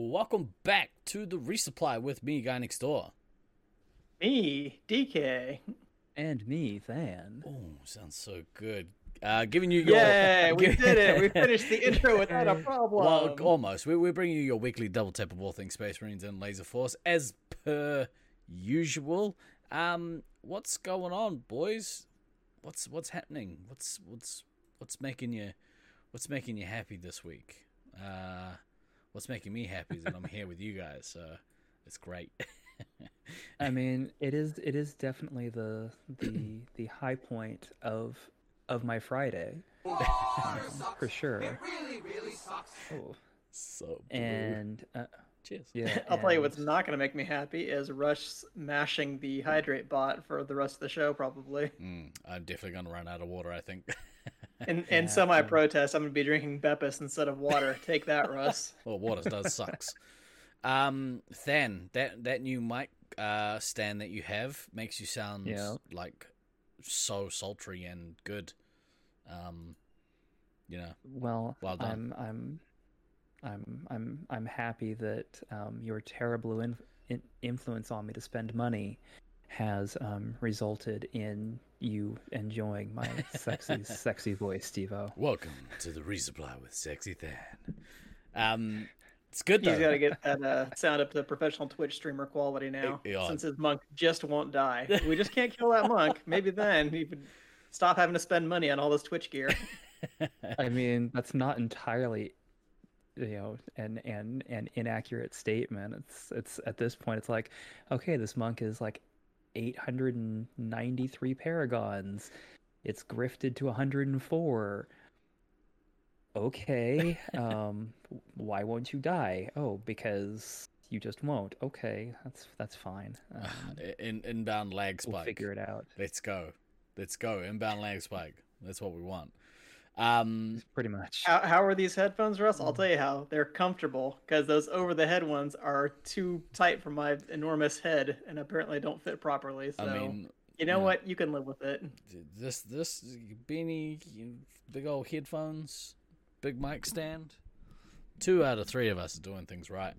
Welcome back to the resupply with me, guy next door. Me, DK. And me, Than. Oh, sounds so good. Uh, giving you your Yeah, we did it. We finished the intro without a problem. well, almost. We're, we're bringing you your weekly double tap of all things Space Marines and Laser Force as per usual. Um, what's going on, boys? What's what's happening? What's what's what's making you what's making you happy this week? Uh, what's making me happy is that I'm here with you guys. So it's great. I mean, it is it is definitely the the the high point of of my Friday. for sure. It really really sucks. Oh, so blue. and uh, cheers. yeah, I'll tell you what's not going to make me happy is Russ mashing the hydrate bot for the rest of the show, probably. Mm, I'm definitely gonna run out of water. I think. In, Yeah, in semi protest, I'm going to be drinking Beppis instead of water. Take that, Russ. well, water does sucks. Um, Than that that new mic uh stand that you have makes you sound Yeah. like so sultry and good. Um, you know, Well, Well done. I'm I'm I'm I'm I'm happy that um, your terrible in, in, influence on me to spend money has um, resulted in you enjoying my sexy sexy voice, Stevo. welcome to the resupply with sexy Than. Um, it's good He's though. got to get that uh, sound up to professional Twitch streamer quality now, Yeah. since his monk just won't die. We just can't kill that monk. Maybe then he would stop having to spend money on all this Twitch gear. I mean, that's not entirely, you know, an an an inaccurate statement. It's it's at this point, it's like, okay, this monk is like 893 paragons. It's grifted to 104. Okay, um, why won't you die? Oh, because you just won't. Okay, that's that's fine. Um, In inbound lag spike. we'll figure it out. Let's go. Let's go. Inbound lag spike. That's what we want. Um, Pretty much. How, how are these headphones, Russ? I'll tell you how. They're comfortable because those over the head ones are too tight for my enormous head and apparently don't fit properly. So, I mean, you know yeah. what? You can live with it. this this beanie, big old headphones, big mic stand. Two out of three of us are doing things right.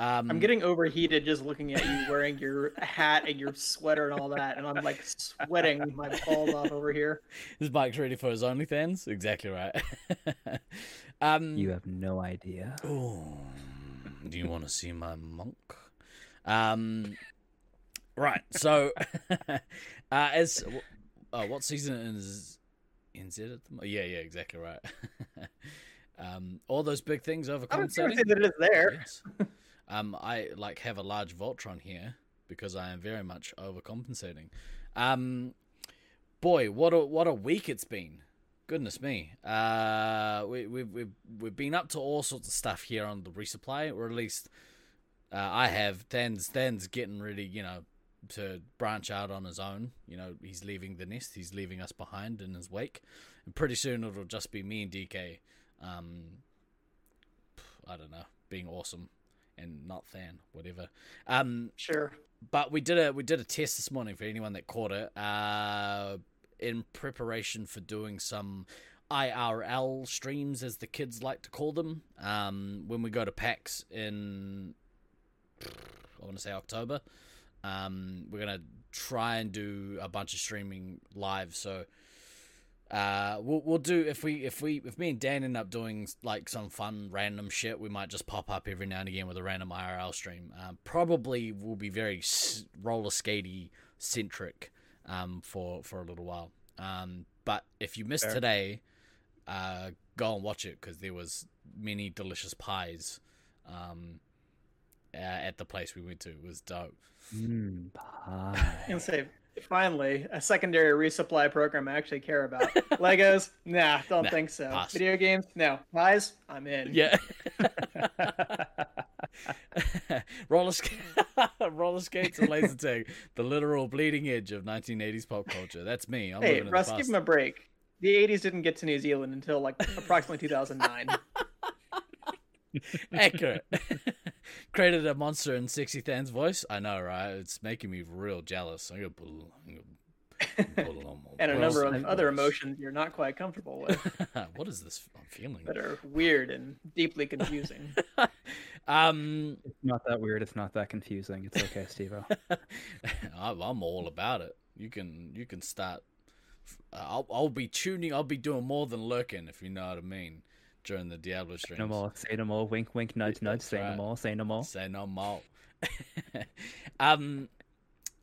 Um, I'm getting overheated just looking at you wearing your hat and your sweater and all that, and I'm like sweating my balls off over here. This bike's ready for his OnlyFans. Exactly right. um, You have no idea. Ooh, do you want to see my monk? Um, right. So, uh, as uh, what season is NZ at the moment? Yeah, yeah, exactly right. um, all those big things I don't overcompensating. say that it is there. Yes. Um, I like have a large Voltron here because I am very much overcompensating. Um, boy, what a what a week it's been. Goodness me. Uh, we we've we've we've been up to all sorts of stuff here on the resupply, or at least uh, I have. Dan's Dan's getting ready, you know, to branch out on his own. You know, he's leaving the nest. He's leaving us behind in his wake, and pretty soon it'll just be me and DK. Um, I don't know, being awesome and not Than, whatever. Um, Sure. but we did a we did a test this morning for anyone that caught it. Uh, in preparation for doing some IRL streams, as the kids like to call them. Um, when we go to PAX in, I want to say October. Um, we're gonna try and do a bunch of streaming live. So uh, we'll we'll do if we if we if me and Dan end up doing like some fun random shit, we might just pop up every now and again with a random IRL stream. Um, probably will be very s- roller skatey centric um, for for a little while. Um, but if you missed Fair. today, uh, go and watch it because there was many delicious pies um, uh, at the place we went to. It was dope. Mm, pie. And say finally a secondary resupply program I actually care about. Legos? Nah, don't Nah, think so. pass. Video games? No. Pies? I'm in. Yeah. roller, sk- roller skates and laser tag, the literal bleeding edge of 1980s pop culture. That's me. I'm Hey, Russ, give him a break. The 80s didn't get to New Zealand until like approximately 2009. Accurate. Created a monster in Sexy Than's voice. I know, right? It's making me real jealous. I'm gonna put, I'm gonna put on my and a number of other voice. emotions you're not quite comfortable with what is this I'm feeling? that are weird and deeply confusing. um, It's not that weird. It's not that confusing. It's okay, Stevo. I'm, I'm all about it. You can you can start. I'll I'll be tuning. I'll be doing more than lurking, if you know what I mean, during the Diablo Say no more. Say no more. Wink, wink, nudge, nudge. That's Say right. no more. Say no more. Say no more. um,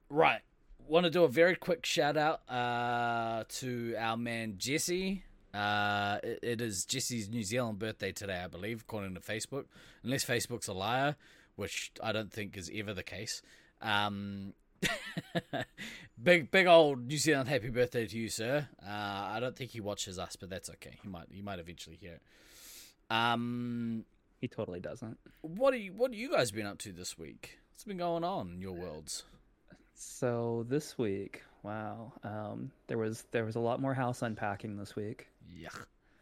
right. Want to do a very quick shout out uh, to our man Jesse. Uh, it, it is Jesse's New Zealand birthday today, I believe, according to Facebook. Unless Facebook's a liar, which I don't think is ever the case. Um, big, big old New Zealand happy birthday to you, sir. Uh, I don't think he watches us, but that's okay. He might, he might eventually hear it. Um, He totally doesn't. what are you what have you guys been up to this week? What's been going on in your worlds? So this week, wow, um, there was there was a lot more house unpacking this week. Yeah.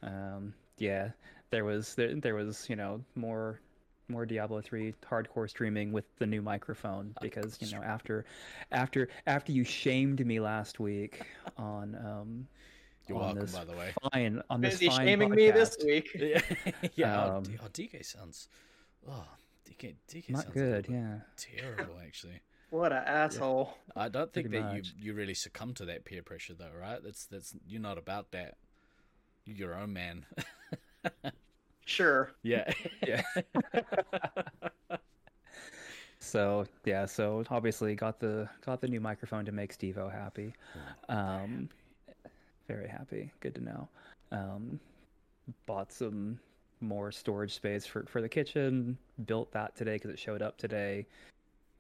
Um, yeah, there was there, there was you know more more Diablo 3 hardcore streaming with the new microphone because you know after after after you shamed me last week on um You're on welcome, this by the way. fine on this Busy fine shaming me this week. yeah. yeah. oh, Um, D- oh, DK sounds. Oh, DK. DK not sounds good yeah Terrible, actually. What an asshole. I don't think Pretty that you much. you really succumb to that peer pressure, though, right? That's that's you're not about that. You're your own man. Sure. yeah. yeah so yeah so obviously got the got the new microphone to make stevo happy um very happy. Good to know. Um bought some more storage space for for the kitchen built that today because it showed up today.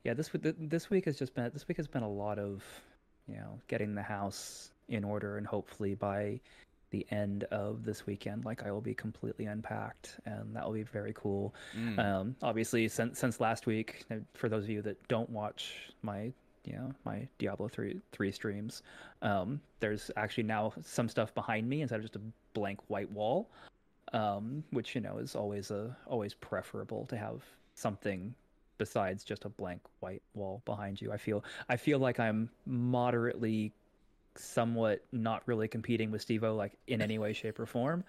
Yeah this this week has just been this week has been a lot of you know getting the house in order and hopefully by the end of this weekend like i will be completely unpacked and that will be very cool. Mm. um, obviously, since since last week, for those of you that don't watch my you know my Diablo three three streams, um, there's actually now some stuff behind me instead of just a blank white wall, um, which you know is always a always preferable to have something besides just a blank white wall behind you. I feel I feel like I'm moderately somewhat not really competing with Stevo like in any way shape or form.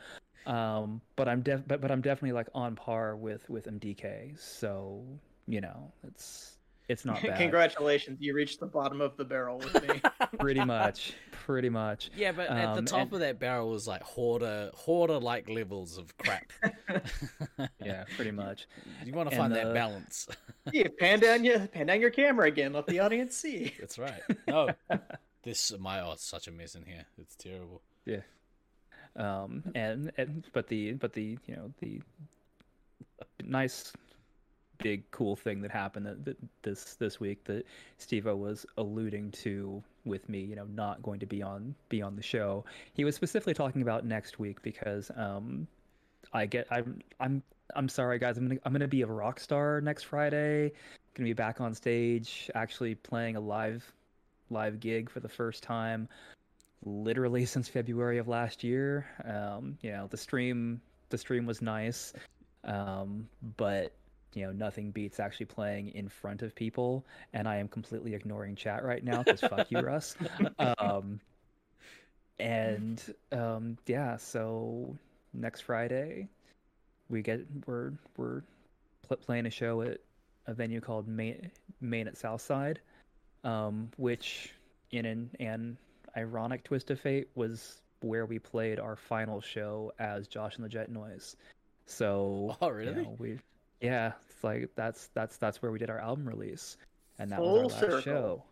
Um but i'm def but, but i'm definitely like on par with with mdk so you know it's it's not bad Congratulations, you reached the bottom of the barrel with me. pretty much pretty much Yeah, but at the Um, top and- of that barrel was like hoarder, hoarder like levels of crap. yeah pretty much You want to And find that balance. yeah, pan down your pan down your camera again. Let the audience see. That's right. No, this my oh, it's such a mess in here. It's terrible. yeah um and, and but the but the you know the nice big cool thing that happened that, that this this week that Stevo was alluding to with me, you know, not going to be on be on the show. He was specifically talking about next week because um I get I'm I'm I'm sorry guys, I'm gonna I'm gonna be a rock star next Friday. Gonna be back on stage, actually playing a live live gig for the first time literally since February of last year. Um, you know, the stream the stream was nice. Um, but you know, nothing beats actually playing in front of people, and I am completely ignoring chat right now because fuck you, Russ. Um, and um, yeah, so next Friday we get we're we're pl- playing a show at a venue called Main Main at Southside, um, which in an, an ironic twist of fate was where we played our final show as Josh and the Jet Noise. So Oh, you really? know, we yeah, it's like that's that's that's where we did our album release, and that Full was our last circle. show.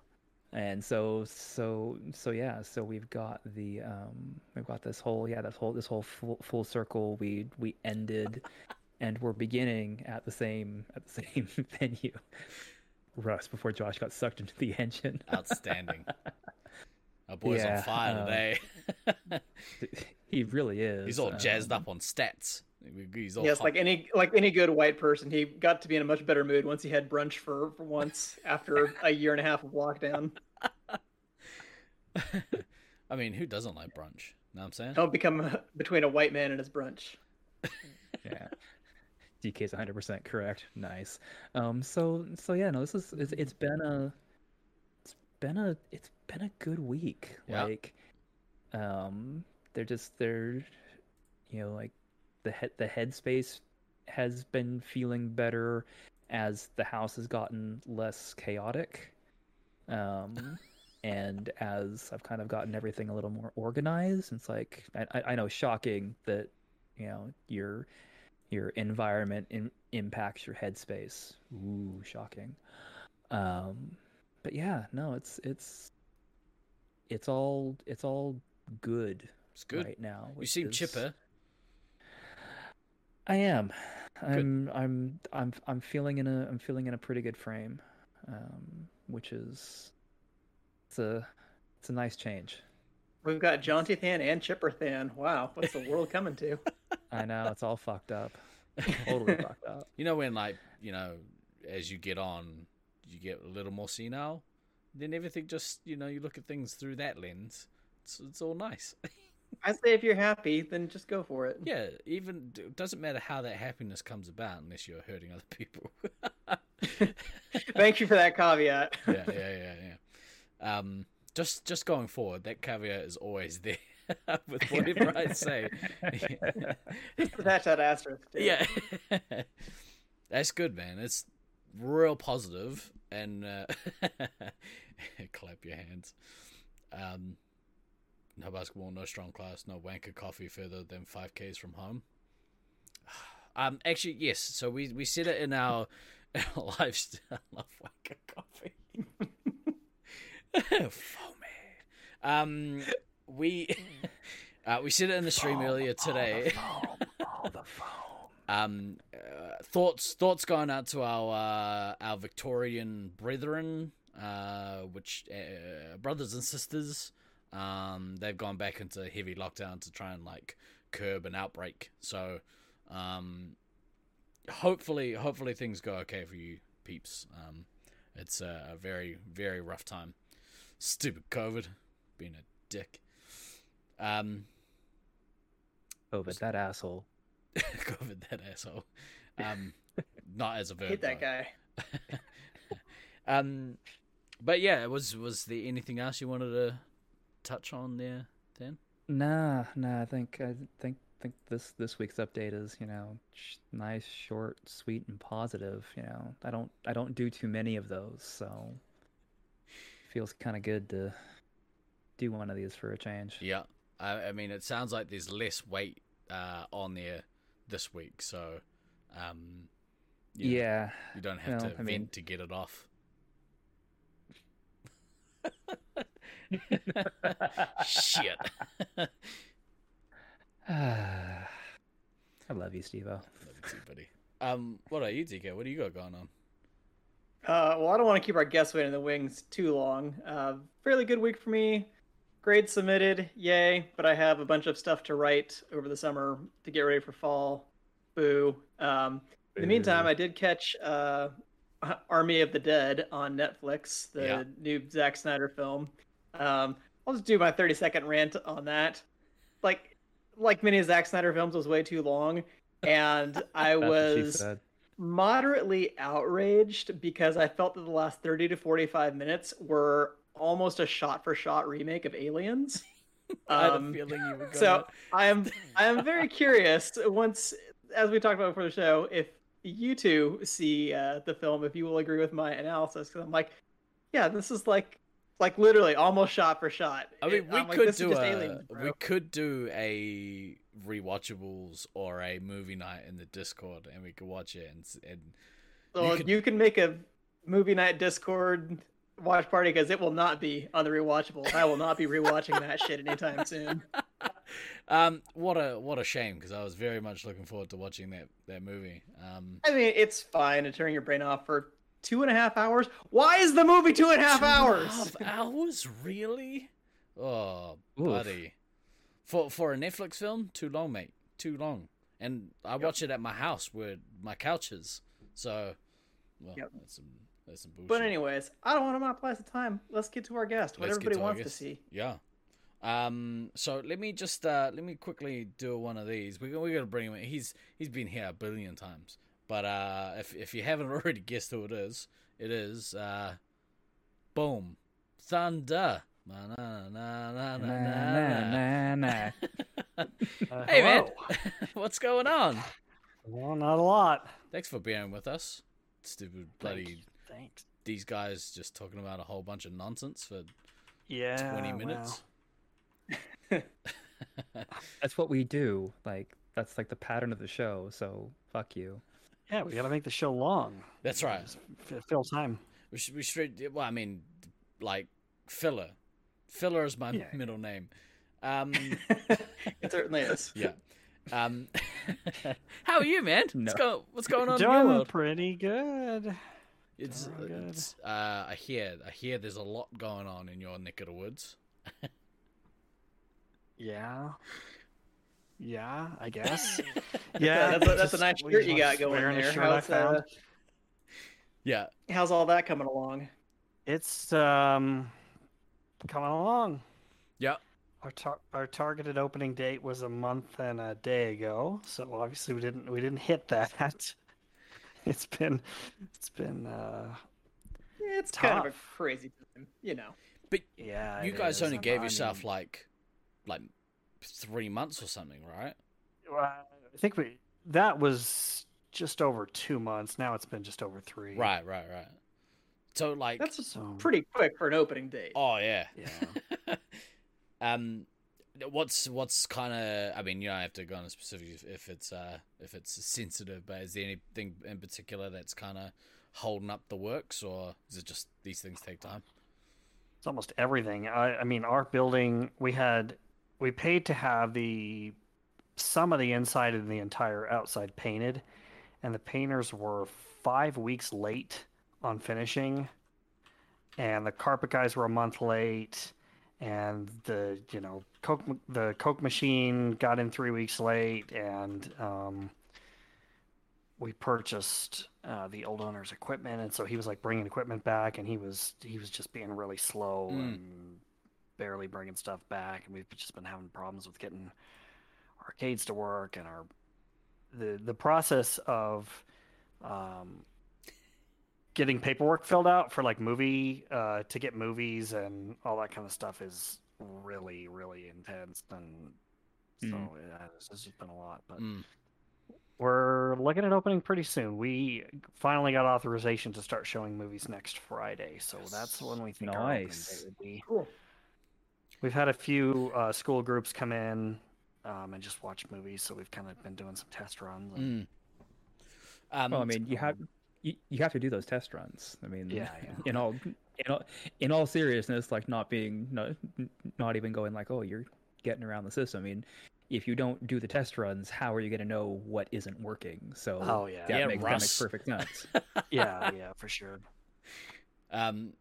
And so so so yeah, so we've got the um we've got this whole yeah this whole this whole full, full circle. We we ended, and we're beginning at the same at the same venue. Russ before Josh got sucked into the engine. Outstanding. Our boy's Yeah, on fire um, today. he really is. He's all jazzed um, up on stats. He's all Yes, hot. like any like any good white person, he got to be in a much better mood once he had brunch for, for once after a year and a half of lockdown. I mean, who doesn't like brunch? Know what I'm saying? Don't become between a white man and his brunch. yeah. DK's 100% correct. Nice. Um so so yeah, no this is it's, it's been a it's been a it's been a good week. Yeah. Like um they're just they're you know like the head the headspace has been feeling better as the house has gotten less chaotic. Um, and as I've kind of gotten everything a little more organized, it's like I, I know shocking that you know your your environment in, impacts your headspace. Ooh, shocking. Um, but yeah, no, it's it's it's all it's all good. It's good. right now. You seem is- chipper. I am. I'm I'm I'm I'm feeling in a I'm feeling in a pretty good frame, um, which is it's a it's a nice change. We've got Jaunty Than and Chipper Than. Wow, what's the world coming to? I know it's all fucked up, totally fucked up. You know when like you know as you get on, you get a little more senile. Then everything just you know you look at things through that lens. It's it's all nice. I say if you're happy, then just go for it. yeah, even it doesn't matter how that happiness comes about unless you're hurting other people. Thank you for that caveat. yeah, yeah, yeah, yeah. Um, just just going forward, that caveat is always there with whatever I say. Attach that asterisk. too. yeah, that's good, man. It's real positive, and uh, clap your hands. Um, no basketball, no strong class, no wanker coffee further than five k's from home. Um, actually, yes. So we we said it in our, our lifestyle. I love wanker coffee. Foamy. Um, we uh, we said it in the stream earlier today. all the foam. Um, uh, thoughts thoughts going out to our uh, our Victorian brethren, uh, which uh, brothers and sisters. Um, they've gone back into heavy lockdown to try and like curb an outbreak. So, um, hopefully, hopefully things go okay for you peeps. Um, it's a, a very very rough time. Stupid COVID, being a dick. Um, COVID, that asshole. COVID that asshole. Um, not as a verb. Hate that though. guy. Um, but yeah, was was there anything else you wanted to touch on there, then? Nah, nah. I think I think think this this week's update is you know sh- nice, short, sweet, and positive. You know, I don't I don't do too many of those, so feels kind of good to do one of these for a change. Yeah, I, I mean, it sounds like there's less weight uh, on there this week, so um, you know, Yeah, you don't have well, to I mean- vent to get it off. Shit. I love you, Stevo. Love you too, buddy. Um, what about you, DK? What do you got going on? Uh, well, I don't want to keep our guests waiting in the wings too long. Uh, fairly good week for me. Grades submitted, yay! But I have a bunch of stuff to write over the summer to get ready for fall. Boo. Um, in the meantime, I did catch uh, Army of the Dead on Netflix, the Yeah. new Zack Snyder film. Um, I'll just do my 30 second rant on that. Like, like many of Zack Snyder films, was way too long, and I That's what she was moderately outraged because I felt that the last 30 to 45 minutes were almost a shot for shot remake of Aliens. I had a Um, feeling you were going. so I am I am very curious once as we talked about before the show if you two see uh, the film if you will agree with my analysis because I'm like yeah this is like like literally almost shot for shot. I mean, we I'm could is do a Aliens, we could do a rewatchables or a movie night in the Discord, and we could watch it and and So you could- you can make a movie night Discord watch party because it will not be on the rewatchable. I will not be rewatching that shit anytime soon. um, what a what a shame because I was very much looking forward to watching that that movie. Um, I mean, it's fine to turn your brain off for two and a half hours. Why is the movie two half two and a hours? half hours, really? Oh, Oof. buddy, for for a Netflix film, too long, mate, too long. And I watch it at my house where my couch is. So, well, Yep. that's some that's some bullshit. But anyways, I don't want to monopolize the time. Let's get to our guest. What Let's get everybody to our wants to guest. see. Yeah. Um. So let me just uh let me quickly do one of these. We we gotta bring him. in. He's he's been here a billion times. But uh, if if you haven't already guessed who it is, it is uh, boom, thunder. Na, na, na, na, na, Nah, na, nah, na. nah, nah. Uh, Hey man, what's going on? Well, not a lot. Thanks for being with us. Stupid bloody Thanks. these guys just talking about a whole bunch of nonsense for Yeah. 20 well, minutes. That's what we do. Like that's like the pattern of the show. So fuck you. Yeah, we got to make the show long. That's right. Just f- fill time. We should, we should, well, I mean, like, filler. Filler is my Yeah. middle name. Um, it certainly is. yeah. Um, how are you, man? No. What's, go, what's going on in your Doing world? pretty good. It's, doing good. it's uh, I hear, I hear there's a lot going on in your neck of the woods. Yeah. Yeah, I guess. Yeah, yeah, that's a, that's a nice shirt you got going there. shirt I How's, found. uh, Yeah. how's all that coming along? It's um coming along. Yeah. Our tar- our targeted opening date was a month and a day ago, so obviously we didn't we didn't hit that. It's been it's been uh It's kind of a crazy time, you know. But yeah. You guys is. only gave I yourself mean, like, like three months or something, right? well, I think we that was just over two months. Now it's been just over three. Right, right, right. So, like, That's So pretty quick for an opening date. oh, yeah. yeah. um, what's what's kind of? I mean, you don't have to go into specifics if it's uh if it's sensitive, but is there anything in particular that's kind of holding up the works, or is it just these things take time? It's almost everything. I, I mean, our building, we had, we paid to have the, some of the inside and the entire outside painted, and the painters were five weeks late on finishing, and the carpet guys were a month late, and the you know coke the coke machine got in three weeks late, and um, we purchased uh, the old owner's equipment, and so he was like bringing equipment back, and he was he was just being really slow Mm. and barely bringing stuff back, and we've just been having problems with getting arcades to work, and our the the process of um, getting paperwork filled out for like movie uh, to get movies and all that kind of stuff is really really intense, and so Mm. yeah, it's it's just been a lot, but. Mm. We're looking at opening pretty soon. We finally got authorization to start showing movies next Friday, so that's when we think our opening Nice. date would be. Cool. We've had a few uh, school groups come in um, and just watch movies, so we've kind of been doing some test runs. and- Mm. Um, Well, I mean, you have you, you have to do those test runs. I mean, Yeah, yeah. in all in all in all seriousness, like not being not not even going like, oh, you're getting around the system. I mean, if you don't do the test runs, how are you going to know what isn't working? So Oh, yeah. that, Yeah, makes, that makes perfect sense. yeah, yeah, for sure. Um,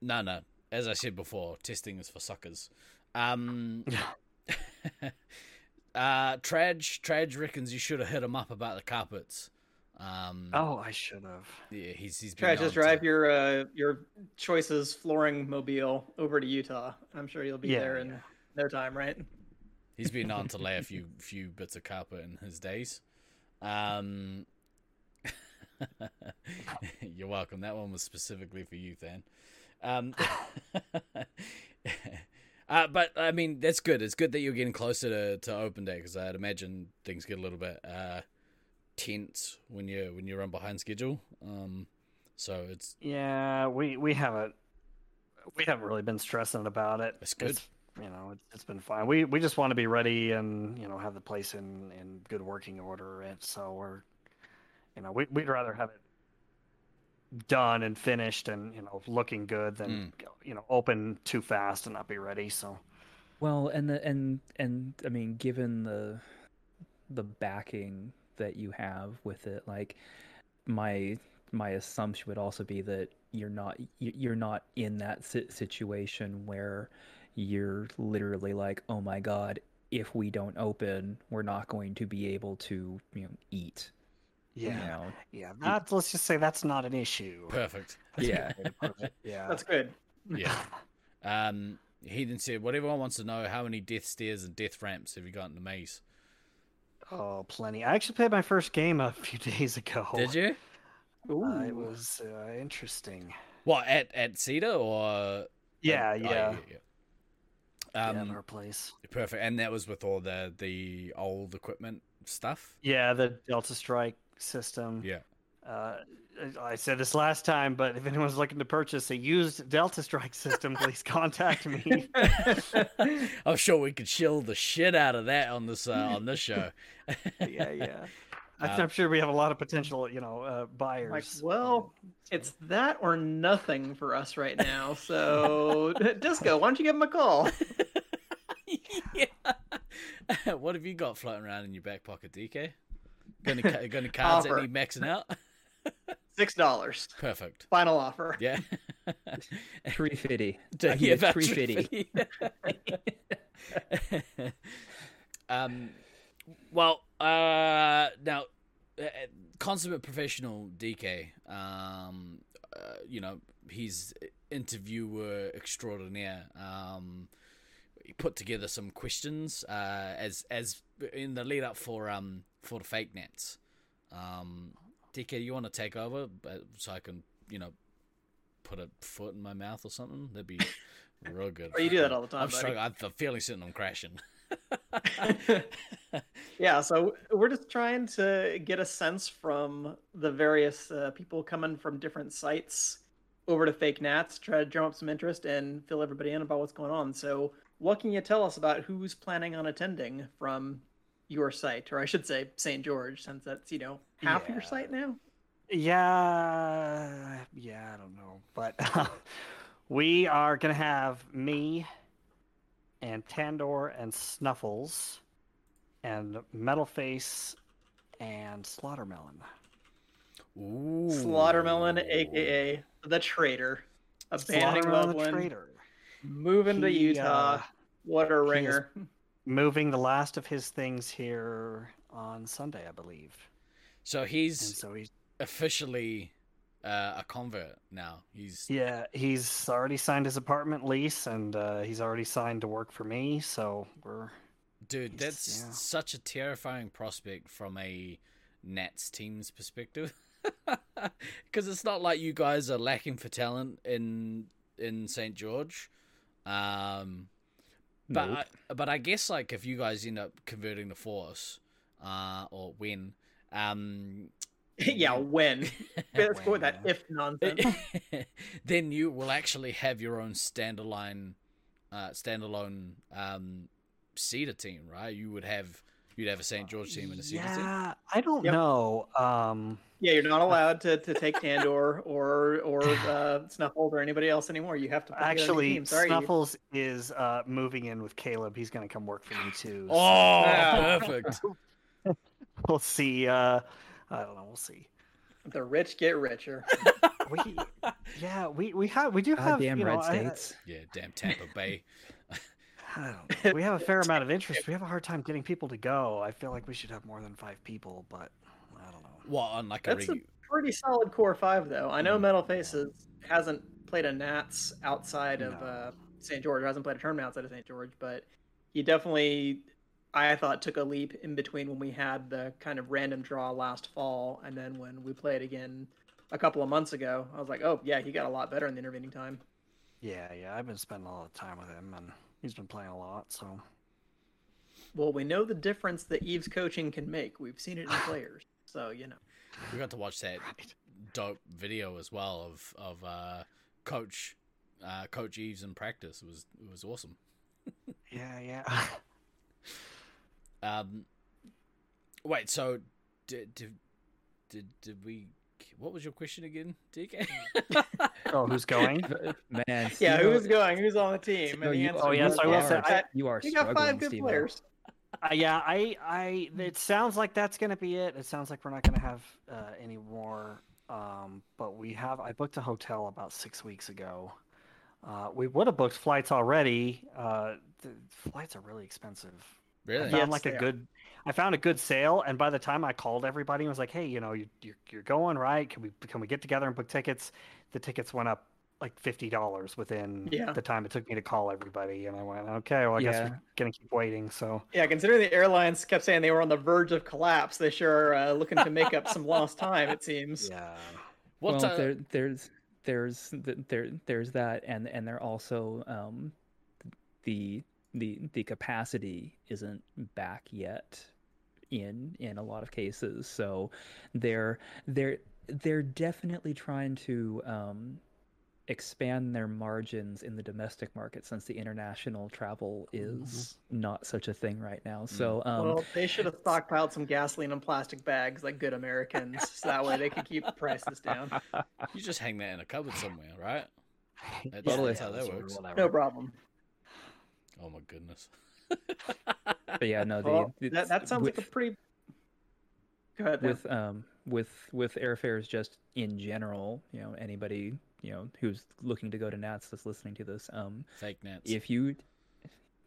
no, no. As I said before, testing is for suckers. Um, uh, Traj, Traj reckons you should have hit him up about the carpets. Um, Oh, I should have. yeah, he's he's been Try to just drive your uh, your choices flooring mobile over to Utah. I'm sure you'll be Yeah, there in yeah. no time, right? He's been on to lay a few few bits of carpet in his days. Um, you're welcome. That one was specifically for you, Than. Um, uh, but I mean, that's good. It's good that you're getting closer to, to open day because I'd imagine things get a little bit uh, tense when you when you run behind schedule. Um, so it's Yeah, we we haven't we haven't really been stressing about it. It's good. It's, you know, it's, it's been fine. We we just want to be ready and you know have the place in in good working order. And so we're, you know, we we'd rather have it done and finished and you know looking good than hmm. you know open too fast and not be ready. So Well, and the and and I mean, given the the backing that you have with it, like my my assumption would also be that you're not you- you're not in that situation where you're literally like, oh my god, if we don't open, we're not going to be able to you know eat. Yeah, You know? yeah. That's let's just say that's not an issue. perfect. Yeah. yeah. That's good. Yeah. Um, he then said, "What everyone wants to know: how many death stairs and death ramps have you got in the maze? Oh, plenty. I actually played my first game a few days ago. Did you? Uh, it was uh, interesting. What at at Cedar or? Yeah, oh, yeah. yeah, yeah. yeah, Um, at our place. perfect. And that was with all the the old equipment stuff. Yeah, the Delta Strike system. Yeah. Uh, I said this last time, but if anyone's looking to purchase a used Delta Strike system, please contact me. I'm sure we could shill the shit out of that on this uh, on this show. yeah, yeah. I- Uh, I'm sure we have a lot of potential, you know, uh, buyers. Like, well, it's that or nothing for us right now. So, Disco, why don't you give him a call? yeah. what have you got floating around in your back pocket, DK? Got any, ca- got any cards that Offer. need maxing out? Six dollars. Perfect. Final offer. Yeah. Three fifty. To- I give yeah, three fifty. 350. um, well, uh, now, uh, consummate professional DK, um, uh, you know, he's interviewer extraordinaire. Um, he put together some questions uh, as as in the lead up for um for the fake nats. Um, DK, you want to take over, so I can you know put a foot in my mouth or something? That'd be real good. Oh, you do that all the time, I'm buddy. struggling. I'm feeling sitting on crashing. yeah, so we're just trying to get a sense from the various uh, people coming from different sites over to Fake Nats, try to drum up some interest and fill everybody in about what's going on. So, what can you tell us about who's planning on attending from your site, or I should say St. George, since that's you know half your site now? Yeah, yeah, I don't know, but we are gonna have me and Tandor and Snuffles and Metalface and Slaughtermelon. Ooh. Slaughtermelon, aka the traitor, abandoning Slaughtermelon the Loveland, traitor, moving to Utah. uh, what a he is- ringer! Moving the last of his things here on Sunday, I believe. So And he's so he's officially uh, a convert now. He's yeah, he's already signed his apartment lease and uh, he's already signed to work for me. So we're dude. That's yeah. such a terrifying prospect from a Nats team's perspective. Because it's not like you guys are lacking for talent in in St George. Um, But Nope. I, but I guess like if you guys end up converting the force, uh, or when, um, yeah, when? Let's go with that if nonsense. then you will actually have your own standalone, uh, standalone um, cedar team, right? You would have you'd have a St. George team and a cedar team. yeah, I don't Yep. know. Um, Yeah, you're not allowed to, to take Tandor or or uh, Snuffles or anybody else anymore. You have to put together a new actually, team. Sorry, you- Snuffles is uh, moving in with Caleb. He's going to come work for me too. so Oh, Ah. perfect! we'll see. Uh, I don't know. We'll see. the rich get richer. We, yeah, we we have we do have Goddamn you know, red I- states. Yeah, damn Tampa Bay. I don't know. We have a fair amount of interest. We have a hard time getting people to go. I feel like we should have more than five people, but I don't know. What on like a That's a regu- pretty solid core five, though. I know Mm. Metal Faces hasn't played a Nats outside of uh, St. George. Hasn't played a tournament outside of St. George, but he definitely, I thought, took a leap in between when we had the kind of random draw last fall, and then when we played again a couple of months ago. I was like, oh yeah, he got a lot better in the intervening time. Yeah, yeah. I've been spending a lot of time with him, and he's been playing a lot. So Well, we know the difference that Eve's coaching can make. We've seen it in players, so you know. we got to watch that right. dope video as well of of uh, Coach uh, Coach Eves in practice. It was it was awesome. Yeah, yeah. Um, wait, so did did did, did we? What was your question again, DK? oh, who's going? Man, Yeah, Steve-O- who's going? Who's on the team? Steve-O, And the you- answer oh, yes, I will say, you are You got five good Steve-O. players. Uh, yeah, I, I. It sounds like that's gonna be it. It sounds like we're not gonna have uh, any more. Um, but we have. I booked a hotel about six weeks ago. Uh, we would have booked flights already. Uh, the flights are really expensive. I really? found Yes, like they a are. good. I found a good sale, and by the time I called everybody, and was like, "Hey, you know, you, you're you're going right? Can we can we get together and book tickets?" The tickets went up like fifty dollars within Yeah. the time it took me to call everybody, and I went, "Okay, well, I guess we're gonna keep waiting." So Yeah, considering the airlines kept saying they were on the verge of collapse, they sure are uh, looking to make up some lost time. It seems. yeah, What? well, uh, there, there's there's th- there there's that, and and they're also um, the the the capacity isn't back yet in in a lot of cases. So they're they're they're definitely trying to um, expand their margins in the domestic market since the international travel is not such a thing right now. So um, well, they should have stockpiled some gasoline and plastic bags like good Americans, so that way they could keep the prices down. You just hang that in a cupboard somewhere, right? That's, Totally. that's how that works. No problem. Oh my goodness. but yeah, no, the, Well, that, that sounds with, like a pretty. Go ahead. Dan. with um with with airfares just in general. You know, anybody you know who's looking to go to Nats that's listening to this, um, Fake nats. if you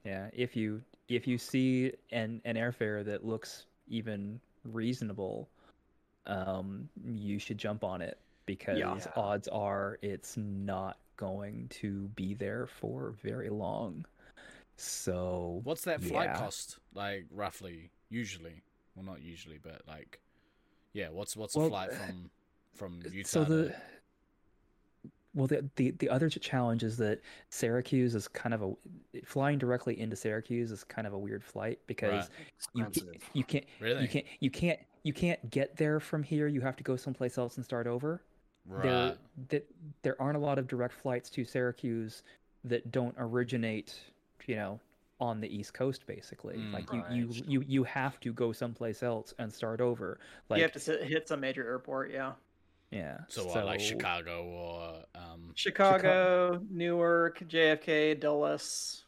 yeah if you if you see an an airfare that looks even reasonable um you should jump on it because Yeah. odds are it's not going to be there for very long so What's that flight yeah. cost? Like roughly, usually. Well, not usually, but like, yeah. What's what's Well, a flight uh, from from Utah? so the to- well the, the the other challenge is that Syracuse is kind of a flying directly into Syracuse is kind of a weird flight because you ca- you can't really you can't you can't you can't get there from here you have to go someplace else and start over right. there that there aren't a lot of direct flights to Syracuse that don't originate you know on the east coast basically Mm. like you, you Right. you you have to go someplace else and start over like you have to sit, hit some major airport, yeah. yeah So, what, like Chicago or um, Chicago, Newark, JFK, Dulles.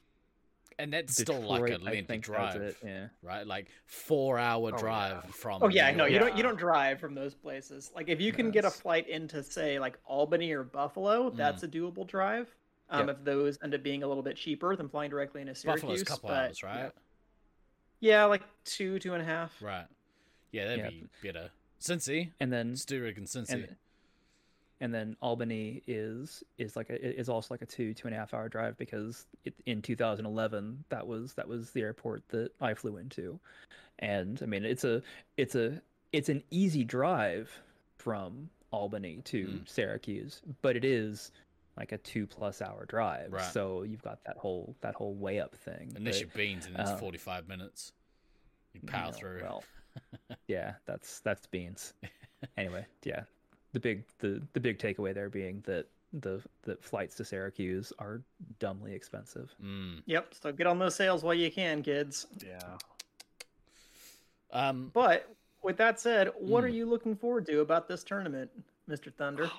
and that's still like a lengthy drive, it, yeah right? Like four hour Oh, drive yeah. from. Oh yeah, no, New you don't you don't drive from those places. Like if you can get a flight into say like Albany or Buffalo, that's a doable drive. Um, Yep. if those end up being a little bit cheaper than flying directly into Syracuse. Buffalo's a couple but, hours, right? Yeah, like two, two and a half. Right. Yeah, that'd Yeah. be better. Cincy, and then Stewart and Cincy. and and then Albany is is like a, is also like a two two and a half hour drive because it, in 2011 that was that was the airport that I flew into, and I mean it's a it's a it's an easy drive from Albany to Mm. Syracuse, but it is like a two plus hour drive. Right. So you've got that whole that whole way up thing. Unless but- you're beans and it's uh, 45 minutes. You power no, through. Well, yeah, that's that's beans. Anyway, yeah, the big the the big takeaway there being that the the flights to Syracuse are dumbly expensive. Mm. Yep. So get on those sales while you can, kids. Yeah. Um, But with that said, what are Mm. you looking forward to about this tournament, Mr. Thunder?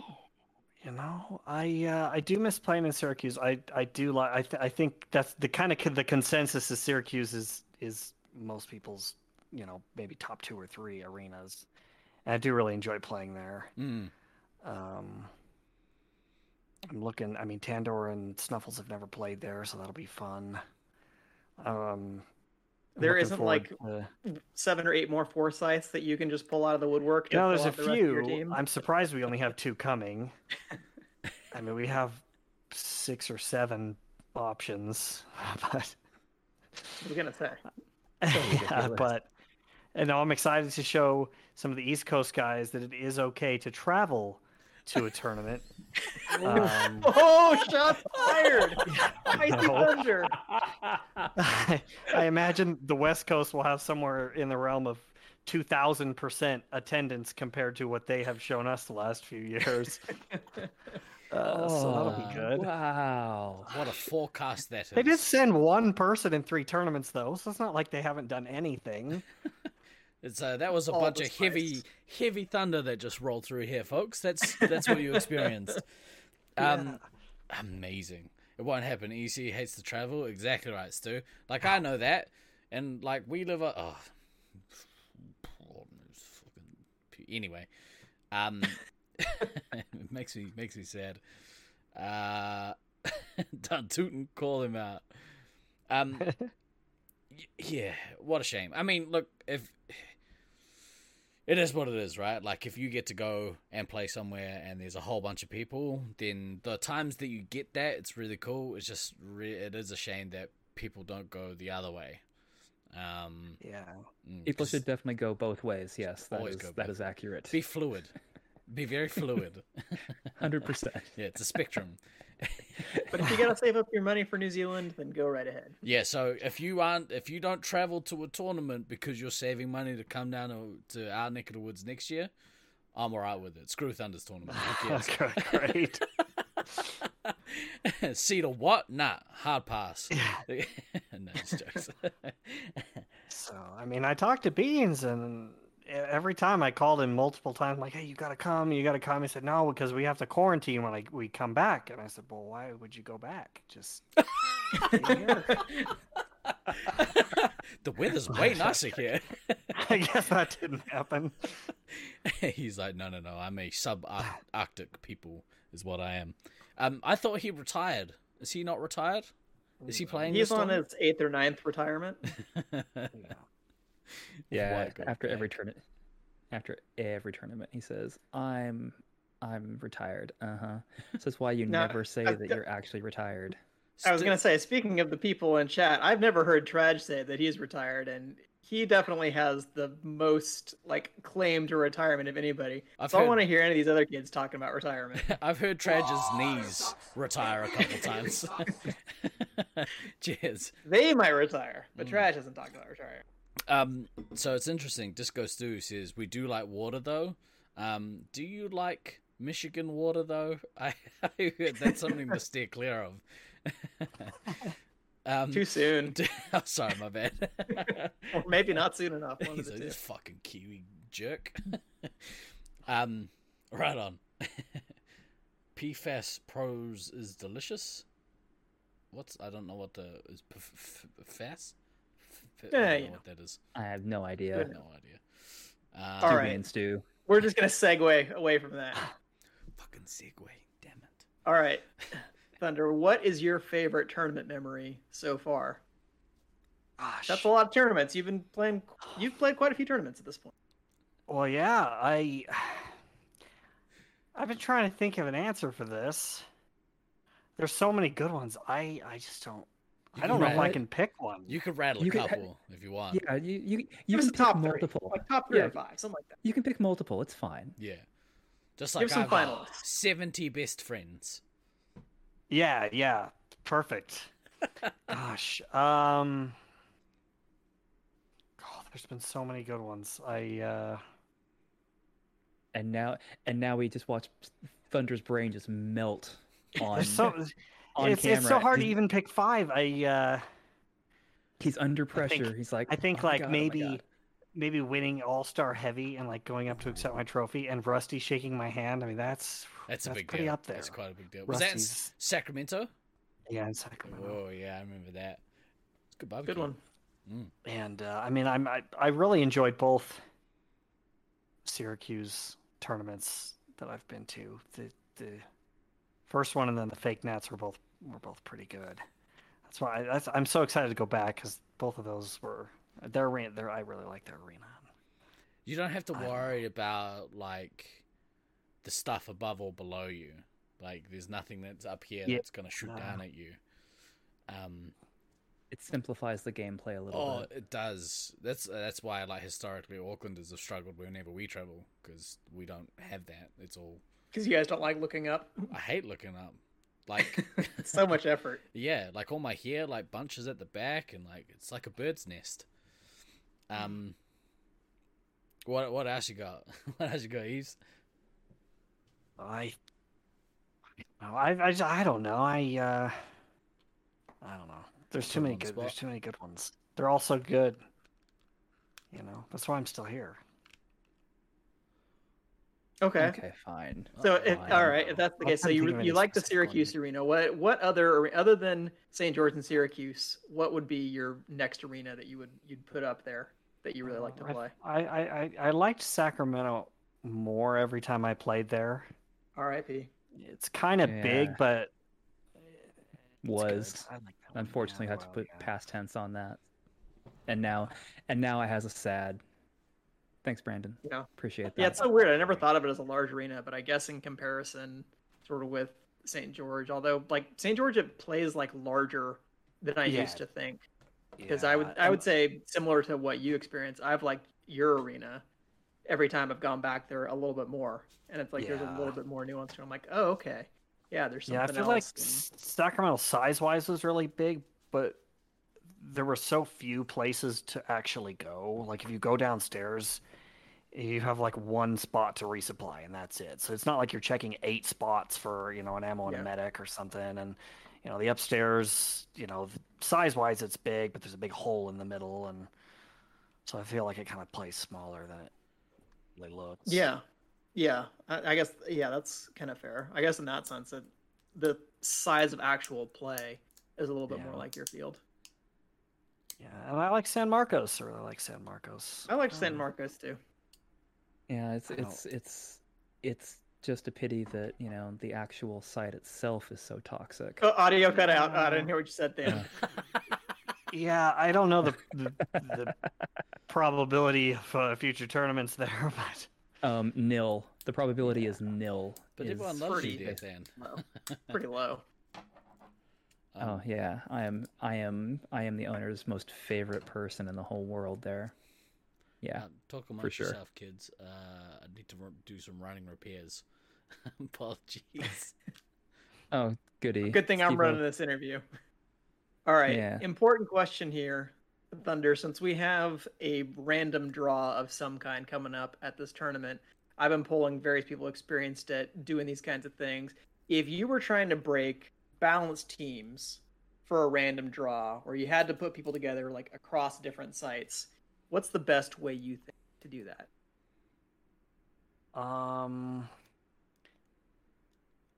You know, I uh, I do miss playing in Syracuse. I I do like. I th- I think that's the kind of the consensus is Syracuse is is most people's you know maybe top two or three arenas, and I do really enjoy playing there. mm. Um, I'm looking. I mean, Tandor and Snuffles have never played there, so that'll be fun. Um, There looking isn't, like, to- Seven or eight more Force sites that you can just pull out of the woodwork. To You there's a the rest of your few. I'm surprised we only have two coming. I mean, we have six or seven options, but I was gonna say. yeah, but and now I'm excited to show some of the East Coast guys that it is okay to travel to a tournament. Um, Oh, shots fired! Spicy No. thunder. I, I imagine the West Coast will have somewhere in the realm of 2,000% attendance compared to what they have shown us the last few years. Uh, so that'll be Oh, good. Wow. What a forecast that is. They did send one person in three tournaments, though, so it's not like they haven't done anything. It's uh, that was a All bunch the of heavy, heavy thunder that just rolled through here, folks. That's that's what you experienced. Um, amazing. It won't happen. EC hates to travel. Exactly right, Stu. Like I know that, and like we live a oh, poor news fucking- anyway. Um, it makes me makes me sad. Uh, Don Tootin, call him out. Um, yeah, what a shame. I mean, look, if it is what it is, right? Like if you get to go and play somewhere and there's a whole bunch of people, then the times that you get that, it's really cool. It's just re- it is a shame that people don't go the other way. Um, Yeah. people should definitely go both ways. Yes, that Always is go that both is accurate. be fluid, be very fluid. Hundred percent. Yeah, it's a spectrum. But if you gotta save up your money for New Zealand, then go right ahead. Yeah, so if you aren't, if you don't travel to a tournament because you're saving money to come down to, to our neck of the woods next year, I'm alright with it. Screw Thunder's tournament. Who cares? Okay, great. Cedar what? Nah, hard pass. Yeah. no, it's jokes. So I mean, I talked to Beans, and every time I called him multiple times, like, "Hey, you gotta come, you gotta come." He said, "No, because we have to quarantine when I, we come back." And I said, "Well, why would you go back? Just stay here." the weather's way nicer here. I guess that didn't happen. He's like, no, no, no. I'm a sub-Arctic people, is what I am. Um, I thought he retired. Is he not retired? Is he playing? He's this on tournament? his eighth or ninth retirement. Yeah. Yeah, Why go after every tournament, after every tournament, he says, "I'm, I'm retired." Uh huh. So that's why you No, never say I've that got- you're actually retired. I was gonna say, speaking of the people in chat, I've never heard Traj say that he's retired, and he definitely has the most like claim to retirement of anybody. I've so I heard- want to hear any of these other kids talking about retirement. I've heard Trage's knees retire a couple times. Cheers. they might retire, but Mm. Traj hasn't talked about retiring. Um, so it's interesting. Disco Stew says we do like water though. Um, do you like Michigan water though? I, I that's something to steer clear of. um, Too soon, oh, sorry, my bad. or maybe not soon enough. One He's like, this fucking Kiwi jerk. um, right on. PFAS pros is delicious. What's I don't know what the is p- f- f- FAS. F- I Yeah, don't you know know. what that is. I have no idea. I have no idea. Um, All Stew right. bean stew. We're just gonna segue away from that. Fucking segue. Damn it. All right, Thunder. What is your favorite tournament memory so far? Gosh. That's a lot of tournaments. You've been playing. You've played quite a few tournaments at this point. Well, yeah, I I've been trying to think of an answer for this. There's so many good ones. I I just don't. You I don't know if I can pick one. You could rattle a You could ha- couple if you want. Yeah, you you Give you us can pick top three, multiple. like top three Yeah. or five, something like that. You can pick multiple. It's fine. Yeah. Just Give like some I've finalists. seventy best friends. Yeah, yeah, perfect. Gosh, um, God, there's been so many good ones. I uh, And now and now we just watch Thunder's brain just melt on there's so on it's camera. it's so hard to even pick five. I uh, He's under I think- pressure. He's like, I think "Oh like God, oh maybe God." maybe winning All Star Heavy and like going up to accept my trophy and Rusty shaking my hand. I mean that's That's a big pretty deal. up there. That's quite a big deal. Was that in Sacramento? Yeah, in Sacramento. Oh yeah, I remember that. It's good barbecue. Good one. And uh, I mean, I'm I, I really enjoyed both Syracuse tournaments that I've been to. The the first one and then the fake nats were both were both pretty good. That's why I, that's, I'm so excited to go back because both of those were their arena. Their I really like their arena. You don't have to worry about like the stuff above or below you. Like there's nothing that's up here Yeah, that's gonna shoot no. down at you. Um, it simplifies the gameplay a little oh, bit. it does. That's that's why like historically Aucklanders have struggled whenever we travel because we don't have that. It's all Because you guys don't like looking up. I hate looking up. Like so much effort. yeah, like all my hair like bunches at the back and like it's like a bird's nest. Um, what what else you got? what else you got, Eves? I I I, just- I don't know. I uh I don't know. There's Put too 'em many on the good. There's too many good ones. They're all so good. You know, that's why I'm still here. Okay. Okay, fine. So, if, Fine. all right, if that's the case, so you you like the specific one. Syracuse arena. What what other other than St. George and Syracuse? What would be your next arena that you would you'd put up there that you really like to uh, play? I, I, I, I liked Sacramento more every time I played there. R.I.P. It's kind of big, but it's. Was like that unfortunately Yeah, had to put yeah. past tense on that. And now and now it has a sad. Thanks, Brandon. Yeah. Appreciate that. Yeah, it's so weird. I never thought of it as a large arena, but I guess in comparison, sort of with St. George, although like St. George it plays like larger than I Yeah. used to think. Because I would I would say similar to what you experience, I've liked your arena. Every time I've gone back there a little bit more, and it's like there's a little bit more nuance to. it. I'm like, oh okay. yeah, there's something Yeah, I feel like and- Sacramento size wise was really big, but there were so few places to actually go. Like if you go downstairs, you have like one spot to resupply and that's it. So it's not like you're checking eight spots for, you know, an ammo and Yeah. a medic or something. And you know, the upstairs, you know, size wise it's big, but there's a big hole in the middle and so I feel like it kind of plays smaller than it really looks. Yeah, yeah. I, I guess yeah, that's kind of fair. I guess in that sense, that the size of actual play is a little bit more like your field. Yeah, and I like San Marcos. I really like San Marcos. I like San Um, Marcos too. Yeah, it's it's it's it's just a pity that you know the actual site itself is so toxic. Oh, audio cut out. I didn't hear what you said, Dan. Yeah, I don't know the the, the probability of uh, future tournaments there, but Um, nil. The probability is nil. But is- everyone loves you, pretty- dear Dan. Low. Pretty low. Um, Oh yeah, I am. I am. I am the owner's most favorite person in the whole world. There. Yeah. uh, talk amongst sure. yourself, kids. Uh, I need to r- do some running repairs. Apologies. Oh, goody. Good thing I'm Steve-O. running this interview. All right. Yeah. Important question here, Thunder. Since we have a random draw of some kind coming up at this tournament, I've been polling various people experienced at doing these kinds of things. If you were trying to break balanced teams for a random draw, or you had to put people together like across different sites, what's the best way you think to do that? um,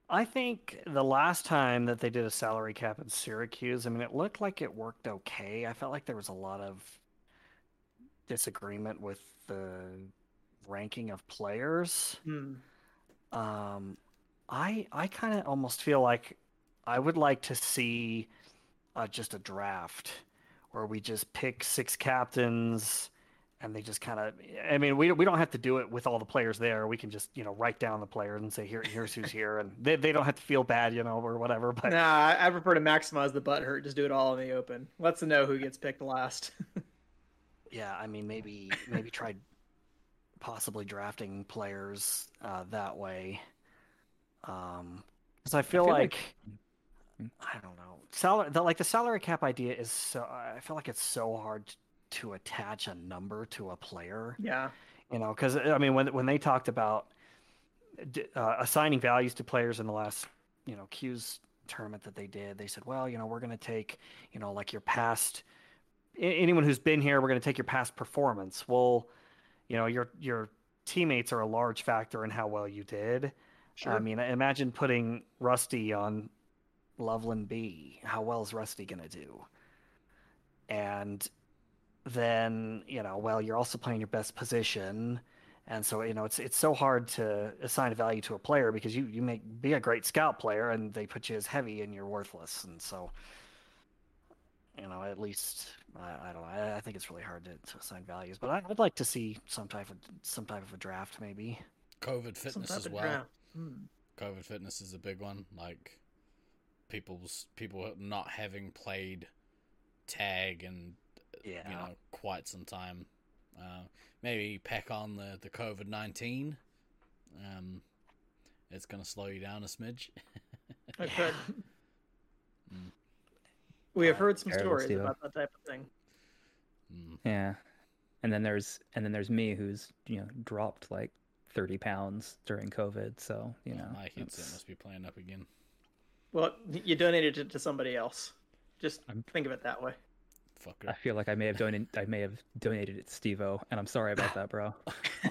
I think the last time that they did a salary cap in Syracuse, I mean, it looked like it worked okay. I felt like there was a lot of disagreement with the ranking of players. Hmm. Um, I I kind of almost feel like I would like to see uh, just a draft where we just pick six captains and they just kind of I mean we we don't have to do it with all the players there. We can just you know write down the players and say here here's who's here and they they don't have to feel bad you know or whatever. But Nah, I I prefer to maximize the butt hurt. Just do it all in the open. Let's know who gets picked last. yeah, I mean maybe maybe try possibly drafting players uh, that way. Um, because I feel, feel like, like- I don't know salary the, like the salary cap idea is so I feel like it's so hard to attach a number to a player. yeah. You know, because I mean when when they talked about uh, assigning values to players in the last you know Q's tournament that they did, they said, well, you know, we're going to take you know like your past anyone who's been here, we're going to take your past performance. Well, you know, your your teammates are a large factor in how well you did. Sure. I mean, imagine putting Rusty on Loveland B. How well is Rusty going to do? And then, you know, well, you're also playing your best position. And so, you know, it's it's so hard to assign a value to a player because you you may be a great scout player and they put you as heavy and you're worthless. And so, you know, at least I, I don't know. I, I think it's really hard to, to assign values, but I, I'd like to see some type of some type of a draft maybe. COVID fitness as well. Hmm. COVID fitness is a big one. Like people's people not having played tag and Yeah. you know quite some time. Uh, maybe pack on the the COVID nineteen. Um, it's gonna slow you down a smidge. I Mm. We have heard some terrible, stories Steve-O. about that type of thing. Mm. Yeah. And then there's and then there's me who's you know dropped like thirty pounds during COVID. So you know. my headset it's- must be playing up again. Well, you donated it to somebody else. Just I'm- think of it that way. Fucker. I feel like I may have donated. I may have donated it to Steve-O, and I'm sorry about that, bro.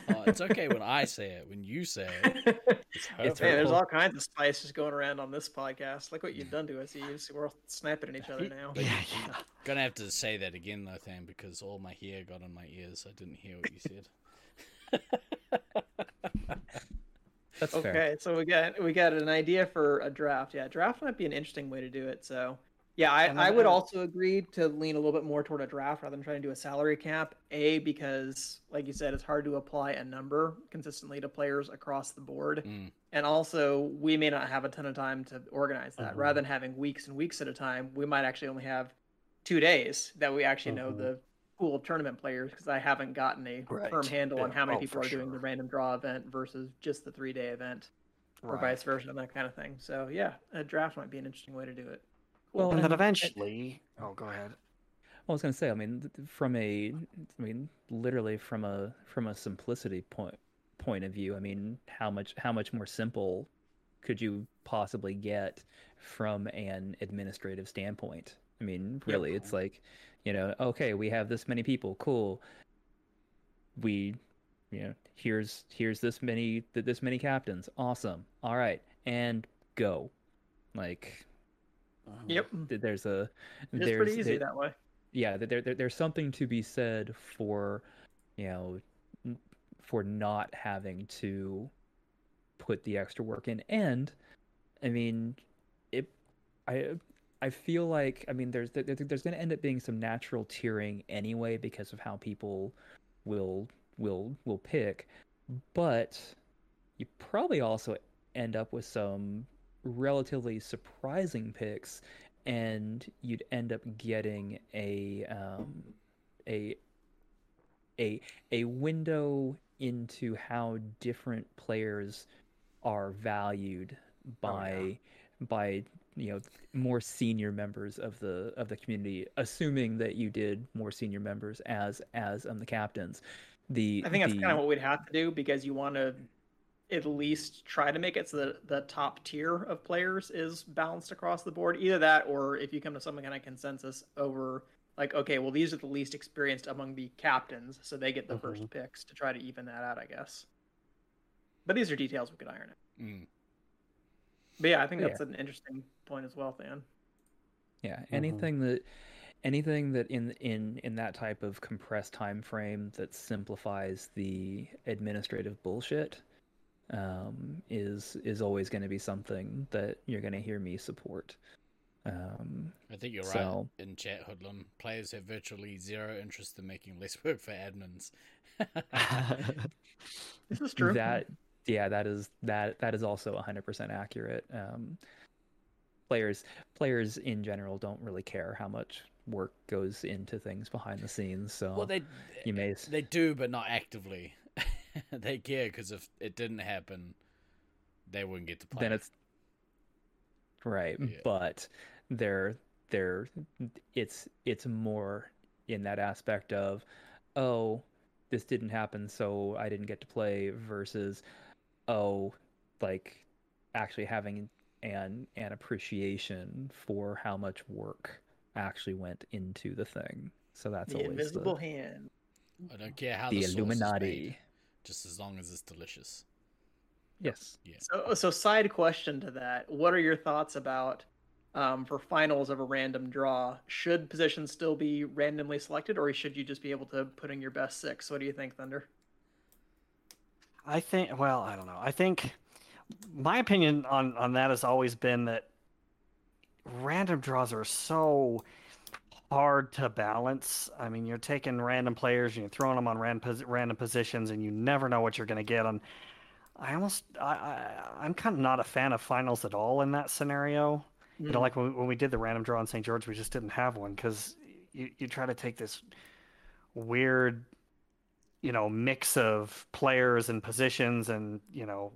oh, it's okay when I say it. When you say it, it's It's Hey, there's all kinds of spices going around on this podcast. Look what you've done to us. You just, we're all snapping at each other now. Yeah, yeah. Gonna have to say that again though, Than, because all my hair got in my ears. I didn't hear what you said. That's Okay, fair. so we got we got an idea for a draft. Yeah, draft might be an interesting way to do it. So, yeah, I, I would also agree to lean a little bit more toward a draft rather than trying to do a salary cap. A because, like you said, it's hard to apply a number consistently to players across the board, Mm. and also we may not have a ton of time to organize that. Mhm. Rather than having weeks and weeks at a time, we might actually only have two days that we actually know Mhm. the pool of tournament players because I haven't gotten a firm Right. handle on how many Oh, people for are doing the random draw event versus just the three day event. or vice versa, and that kind of thing. So yeah, a draft might be an interesting way to do it. Well, and then and- eventually, oh, go ahead. Well, I was going to say, I mean, th- th- from a, I mean, literally from a from a simplicity point point of view, I mean, how much how much more simple could you possibly get from an administrative standpoint? I mean, really, it's like, you know, okay, we have this many people, cool. We, you know, here's here's this many th- this many captains, awesome. All right, and go, like. Uh-huh. Yep, There's a it's there's pretty easy there- that way. yeah there, there there's something to be said for you know for not having to put the extra work in and i mean it i i feel like i mean there's there, there's going to end up being some natural tiering anyway because of how people will will will pick but you probably also end up with some relatively surprising picks and you'd end up getting a um, a a a window into how different players are valued by by you know more senior members of the of the community assuming that you did more senior members as as um the captains the I think that's the, kind of what we'd have to do because you want to at least try to make it so that the top tier of players is balanced across the board. Either that, or if you come to some kind of consensus over, like, okay, well, these are the least experienced among the captains, so they get the first picks to try to even that out, I guess. But these are details we could iron out. Mm. But yeah, I think Yeah. that's an interesting point as well, Than. Yeah, anything that anything that in in in that type of compressed time frame that simplifies the administrative bullshit um, is is always going to be something that you're going to hear me support. Um, I think you're So- right in chat, Hoodlum. Players have virtually zero interest in making less work for admins. This is true. That yeah, that is that that is also 100% accurate. Um, players players in general don't really care how much work goes into things behind the scenes. So well, they you may they do, but not actively. they care because if it didn't happen, they wouldn't get to play. then it's right Yeah. but they're they're it's it's more in that aspect of oh this didn't happen so i didn't get to play versus oh like actually having an an appreciation for how much work actually went into the thing so that's the always invisible the, hand. I don't care how the the, sauce is illuminati made, just as long as it's delicious. yes So, so side question to that: What are your thoughts about um, for finals of a random draw? Should positions still be randomly selected, or should you just be able to put in your best six? What do you think, Thunder? I think. Well, I don't know. I think my opinion on on that has always been that random draws are so hard to balance. I mean, you're taking random players and you're throwing them on random random positions, and you never know what you're going to get. And I almost, I, I, I'm kind of not a fan of finals at all in that scenario. You know, Mm. like when we, when we did the random draw in St. George, we just didn't have one because you you try to take this weird, you know, mix of players and positions, and you know,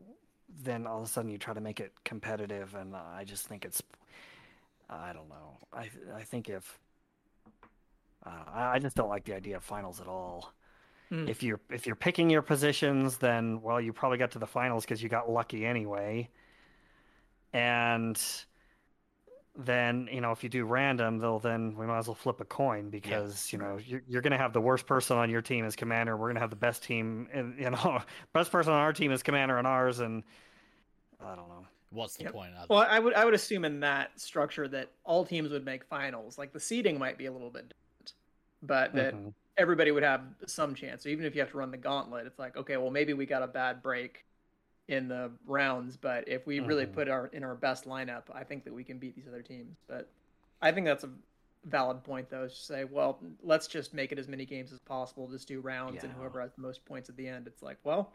then all of a sudden you try to make it competitive, and I just think it's, I don't know, I I think if, uh, I I just don't like the idea of finals at all. Hmm. If you're if you're picking your positions, then well, you probably got to the finals because you got lucky anyway, and then you know if you do random they'll then we might as well flip a coin because you know you're, you're going to have the worst person on your team as commander we're going to have the best team and you know best person on our team is commander on ours and i don't know What's the Yep. point? Other- Well, I would I would assume in that structure that all teams would make finals. Like the seeding might be a little bit different, but that Mhm. everybody would have some chance. So even if you have to run the gauntlet, it's like okay, well maybe we got a bad break in the rounds, but if we really Mhm. put our in our best lineup, I think that we can beat these other teams. But I think that's a valid point though, is to say, well, let's just make it as many games as possible, just do rounds and whoever has the most points at the end. It's like, well,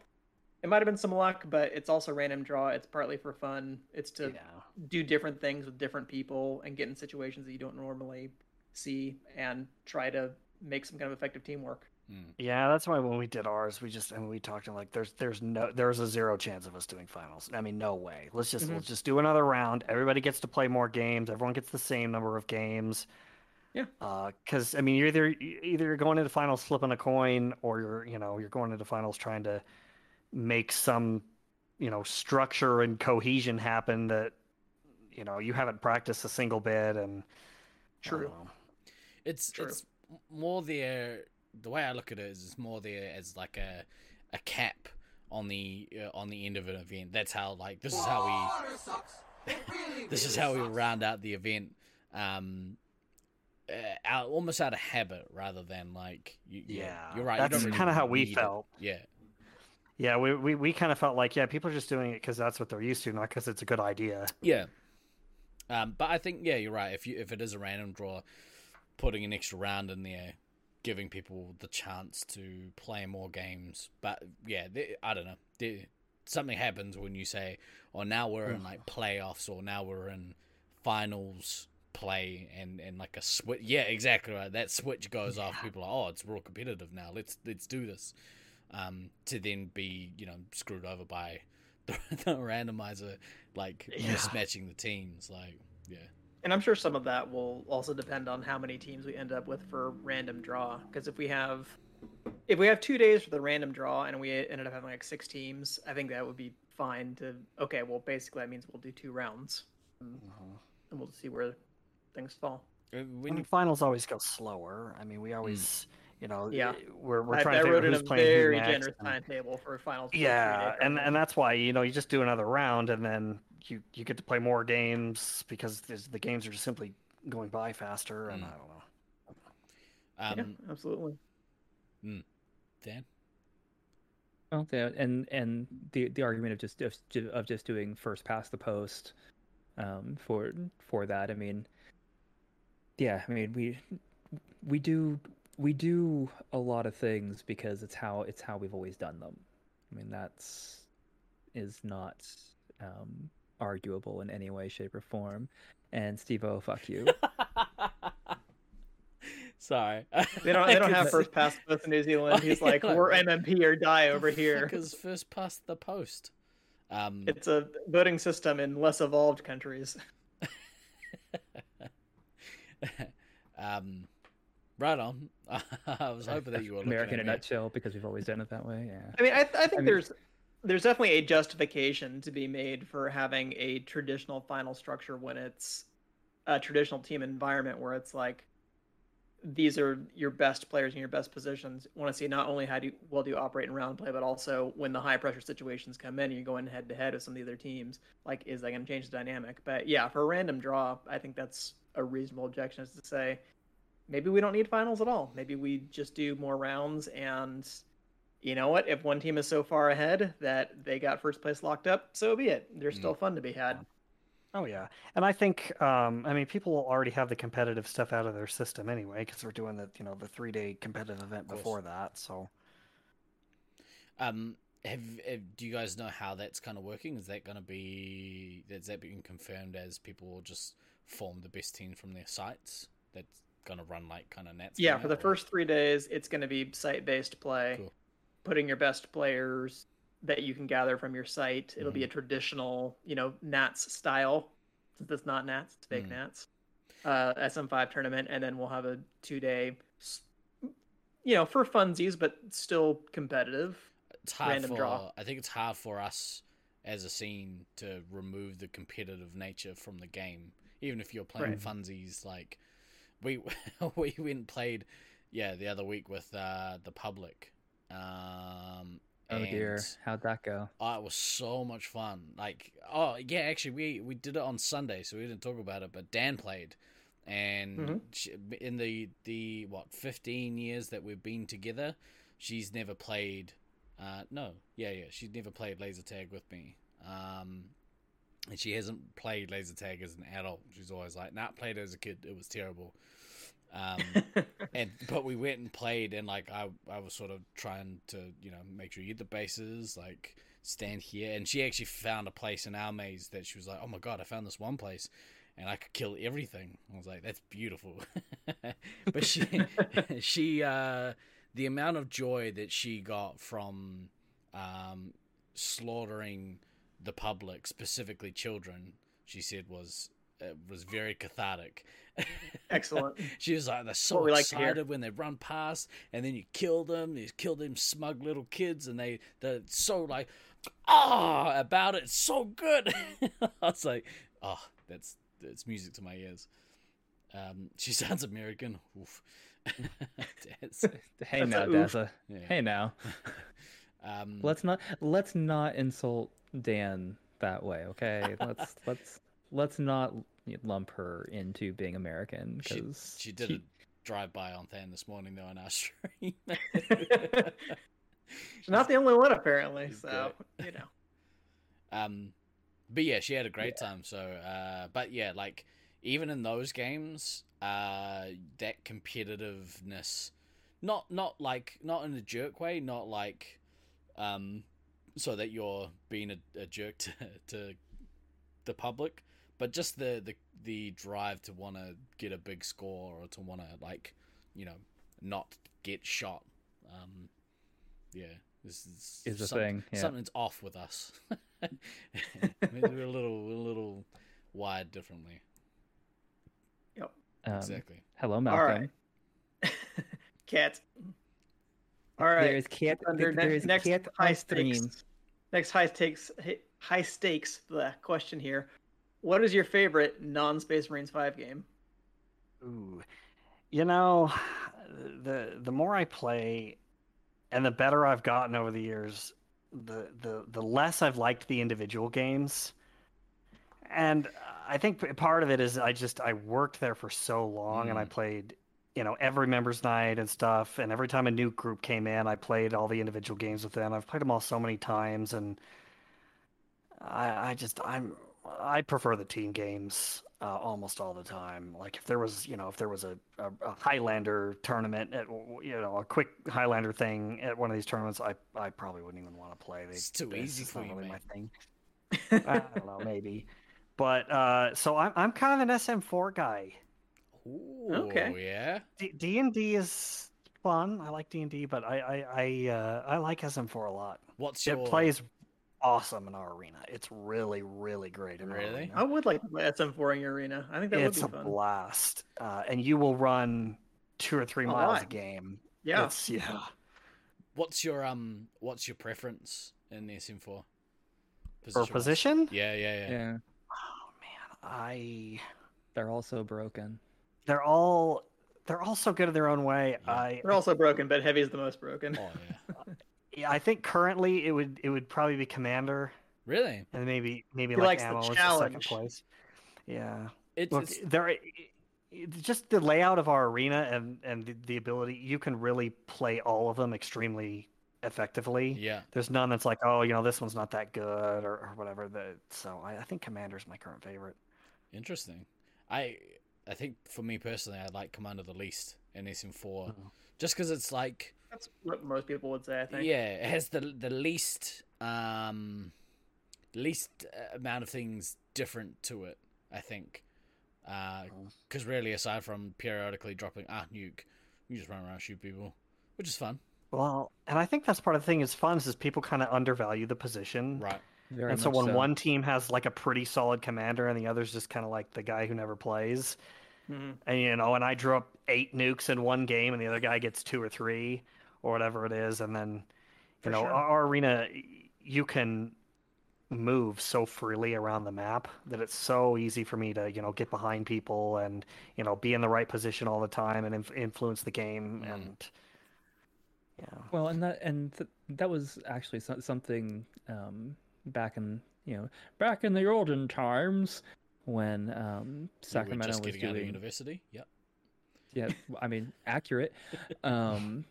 it might have been some luck, but it's also random draw. It's partly for fun. It's to yeah do different things with different people and get in situations that you don't normally see and try to make some kind of effective teamwork. Mm. Yeah, that's why when we did ours, we just and we talked to like there's there's no there's a zero chance of us doing finals. I mean, no way. Let's just Mhm. let's just do another round. Everybody gets to play more games. Everyone gets the same number of games. Yeah. Because I mean, you're either either you're going into finals flipping a coin, or you're you know you're going into finals trying to make some you know structure and cohesion happen that you know you haven't practiced a single bit and True. It's True. it's more there. The way I look at it is, it's more there as like a a cap on the uh, on the end of an event. That's how like this is how we this is how we round out the event. Um, uh, out almost out of habit rather than like you, you- Yeah, you're right. you that's really kinda how we need it. felt. Yeah, Yeah, we we, we kind of felt like yeah, people are just doing it because that's what they're used to, not because it's a good idea. yeah. Um, but I think yeah, you're right. If you if it is a random draw, putting an extra round in there, giving people the chance to play more games. But yeah, there- I don't know. There, something happens when you say, "Oh, now we're in like playoffs," or "Now we're in finals play," and and like a switch. Yeah, exactly right. That switch goes off. People are, "Oh, it's real competitive now. Let's let's do this." Um, to then be you know screwed over by the, the randomizer, like Yeah. mismatching the teams. Like, yeah. And I'm sure some of that will also depend on how many teams we end up with for random draw. Because if we have, if we have two days for the random draw and we ended up having like six teams, I think that would be fine. To okay, well, basically that means we'll do two rounds, uh-huh. and we'll see where things fall. Uh, When When you finals always go slower. I mean, we hmm. always, you know, Yeah. Eh, we're we're I, trying I to figure wrote out in who's a playing who very next, generous and- timetable for finals. Yeah, and and that's why you know you just do another round, and then you you get to play more games because the games are just simply going by faster, and Mm. I don't know. um, yeah, absolutely. Dan, Well, yeah, and and the the argument of just of, of just doing first past the post um, for for that. I mean, yeah, I mean we we do we do a lot of things because it's how it's how we've always done them. I mean that's is not um, arguable in any way, shape, or form. And Steve O, fuck you. sorry. They don't. They don't have Because- first pass with New Zealand. He's like, we're MMP or die over here. Because first past the post. Um, It's a voting system in less evolved countries. um, right on. I was hoping that you were looking American at in a nutshell because we've always done it that way. Yeah. I mean, I, I think mean- there's there's definitely a justification to be made for having a traditional final structure when it's a traditional team environment where it's like these are your best players in your best positions. Want to see not only how do you, well do you operate in round play, but also when the high pressure situations come in, and you're going head to head with some of the other teams. Like, is that going to change the dynamic? But yeah, for a random draw, I think that's a reasonable objection is to say maybe we don't need finals at all. Maybe we just do more rounds and you know what? If one team is so far ahead that they got first place locked up, so be it. There's Mm. still fun to be had. Oh yeah, and I think um, I mean people will already have the competitive stuff out of their system anyway because we're doing the you know the three day competitive event before that. So Um, have, have do you guys know how that's kind of working? Is that going to be is that being confirmed as people will just form the best team from their sites? That's going to run like kind of Nats. Yeah, for the or- first three days, it's going to be site based play, Cool. Putting your best players that you can gather from your site. It'll Mm-hmm. be a traditional, you know, Nats style. Since it's not Nats, it's fake Mm. Nats. Uh, SM5 tournament, and then we'll have a two day, you know, for funsies, but still competitive. it's hard random for draw. I think it's hard for us as a scene to remove the competitive nature from the game. Even if you're playing Right. funsies, like we we went and played, yeah, the other week with uh, the public. Um, Oh dear, how'd that go? Oh, it was so much fun. Like, oh yeah, actually, we we did it on Sunday, so we didn't talk about it. But Dan played, and Mhm. she, in the the what fifteen years that we've been together, she's never played. Uh, no, yeah, yeah, she's never played laser tag with me. Um, and she hasn't played laser tag as an adult. She's always like, "Nah, played as a kid. It was terrible." Um, and but we went and played and like I I was sort of trying to you know make sure you get the bases like stand here. And she actually found a place in our maze that she was like oh my god I found this one place and I could kill everything. I was like that's beautiful. But she she uh the amount of joy that she got from um, slaughtering the public, specifically children, she said was uh, was very cathartic. Excellent. she was like, they're so What like to hear. excited when they run past, and then you kill them. You kill them smug little kids, and they they're so like, ah, about it. It's so good. I was like, oh, that's that's music to my ears. Um, she sounds American. Oof. Hey now, a oof. Daza. yeah. Hey now. Um, Let's not let's not insult Dan that way, okay? Let's let's let's not lump her into being American she, because she did a drive by on Than this morning though on our stream. She's not the only one apparently. So you know. Um, but yeah, she had a great time. So, uh, but yeah, like even in those games, uh, that competitiveness, not not like not in a jerk way, not like, um, so that you're being a, a jerk to to the public, but just the the the drive to want to get a big score or to want to like, you know, not get shot. Um, yeah, this is is a some- thing. Yeah. something's off with us. Maybe we're a little, we're a little wired differently. Um, exactly. Hello, Malcolm. right. Cat. All right. There is cat. Under there ne- is next cat high stakes. Next high stakes. High stakes. The question here. What is your favorite non-Space Marines Five game? Ooh, you know, the the more I play, and the better I've gotten over the years, the the the less I've liked the individual games. And I think part of it is I just I worked there for so long, and I Mm. played, you know, every members' night and stuff. And every time a new group came in, I played all the individual games with them. I've played them all so many times, and I I just I'm I prefer the team games uh, almost all the time. Like if there was, you know, if there was a, a, a Highlander tournament at, you know, a quick Highlander thing at one of these tournaments, I, I probably wouldn't even want to play. They, It's too it's easy just for not you, really mate. my thing. I don't know, maybe. But uh, so I'm I'm kind of an SM4 guy. Ooh, Okay. yeah. D and D is fun. I like D and D, but I I I, uh, I like SM4 a lot. What's your It plays awesome in our arena. It's really really great in our Really? arena. I would like to play SM4 in your arena. I think that it's a would be fun. blast, uh, and you will run two or three A miles lot. a game. Yeah. It's, yeah. What's your um? What's your preference in the SM4? For Position-wise? position? Yeah, yeah, yeah. Yeah, Oh man, I. they're all so broken. They're all they're all so good in their own way. Yeah. I They're also broken, but heavy is the most broken. Oh yeah. yeah, I think currently it would it would probably be commander, Really? and maybe maybe He like the ammo is the second place. Yeah. It's, Look, it's there, it's just the layout of our arena and and the, the ability you can really play all of them extremely effectively. yeah. There's none that's like, oh, you know, this one's not that good or, or whatever. That so I, I think Commander's my current favorite. Interesting. I I think for me personally, I like Commander the least in SM4, Mhm. just because it's like That's what most people would say. I think. yeah, it has the the least um least uh, amount of things different to it. I think because really, aside from periodically dropping ah nuke, you just run around and shoot people, which is fun, Well, and I think that's part of the thing is fun is people kind of undervalue the position. right? Very and so much when one team has like a pretty solid commander and the other's just kind of like the guy who never plays, Mhm. and you know, and I drew up eight nukes in one game and the other guy gets two or three or whatever it is, and then For you know, sure. our, our arena, you can move so freely around the map that it's so easy for me to you know get behind people and you know be in the right position all the time and inf- influence the game Mm. and yeah Well, and that and th- that was actually so- something um, back in you know back in the olden times when um, We were Sacramento just was getting out of university. Yep. yeah I mean accurate um,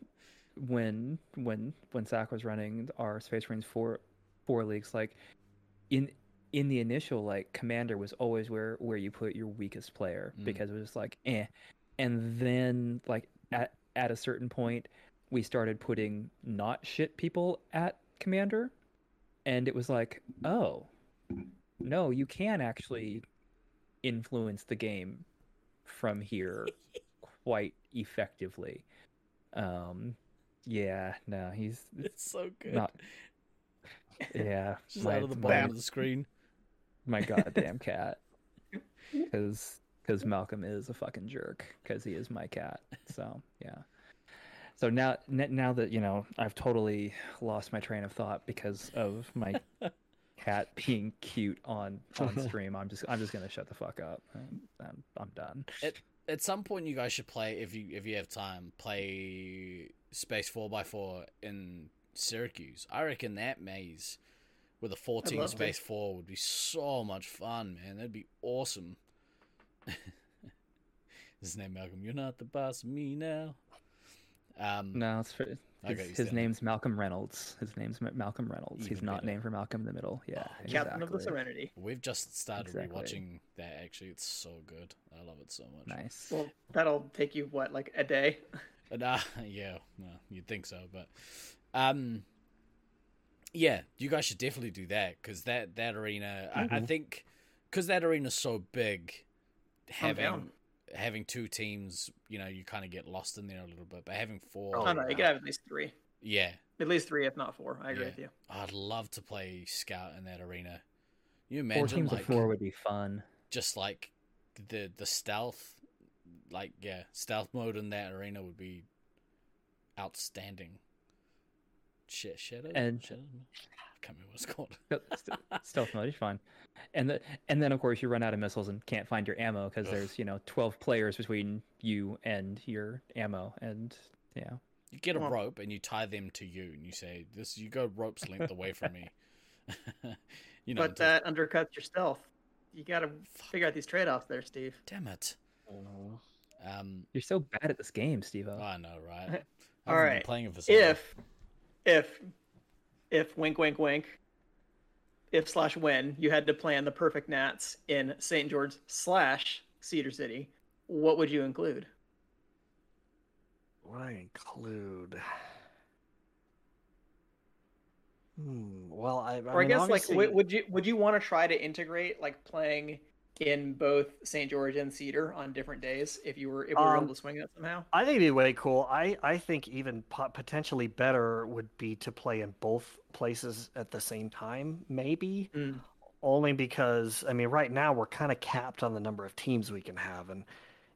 when when when Sac was running our Space Marines four four leagues like in in the initial like commander was always where where you put your weakest player Mm. because it was like eh and then like at at a certain point we started putting not shit people at commander and it was like oh no you can actually influence the game from here quite effectively um Yeah, no, he's It's so good. not. Yeah, Just my, out of the my- bottom of the screen. my goddamn cat. Because because Malcolm is a fucking jerk. Because he is my cat. So yeah. So now now that you know I've totally lost my train of thought because of my cat being cute on on stream. I'm just I'm just gonna shut the fuck up. I'm I'm, I'm done. At some point, you guys should play if you if you have time. Play Space Four x Four in Syracuse. I reckon that maze with a fourteen love to. Space Four would be so much fun, man. That'd be awesome. His name Malcolm. You're not the boss of me now. Um, No, it's for, his, Okay, his down. name's Malcolm Reynolds. His name's Malcolm Reynolds. He's Even not better. named for Malcolm in the Middle. Yeah, Oh, Captain of the. Serenity. We've just started Exactly. rewatching that. Actually, it's so good. I love it so much. Nice. Well, that'll take you what, like a day? But, uh, yeah, well, you'd think so, but um, yeah, you guys should definitely do that because that that arena, I, I Mhm. think, because that arena's so big, having having two teams, you know, you kind of get lost in there a little bit. But having four, Oh, no, you yeah. could have at least three. yeah, At least three, if not four. I agree Yeah. with you. I'd love to play scout in that arena. You Four imagine teams like of four would be fun. just like the the stealth, like yeah, stealth mode in that arena would be outstanding. Shit, shadow, oh, And- shadow. I can't remember what it's called. Stealth mode is fine, and the and then of course you run out of missiles and can't find your ammo because there's you know twelve players between you and your ammo, and yeah, You get a rope and you tie them to you, and you say, "This, you go rope's length away from me." you know, but until- that undercuts your stealth. You got to figure out these trade offs there, Steve. damn it. Um, you're so bad at this game, Steve. I know, right? All I've right. playing it for so long. If, if, if, wink, wink, wink, if slash when you had to plan the perfect Nats in St. George slash Cedar City, what would you include? What I include? Hmm. Well, I, I, Or I, mean, guess like obviously- would, would you would you want to try to integrate like playing in both St. George and Cedar on different days if you were if we were Um, able to swing that somehow? I think it'd be way cool. I, I think even po- potentially better would be to play in both places at the same time, maybe. Mm. Only because I mean, right now we're kind of capped on the number of teams we can have, and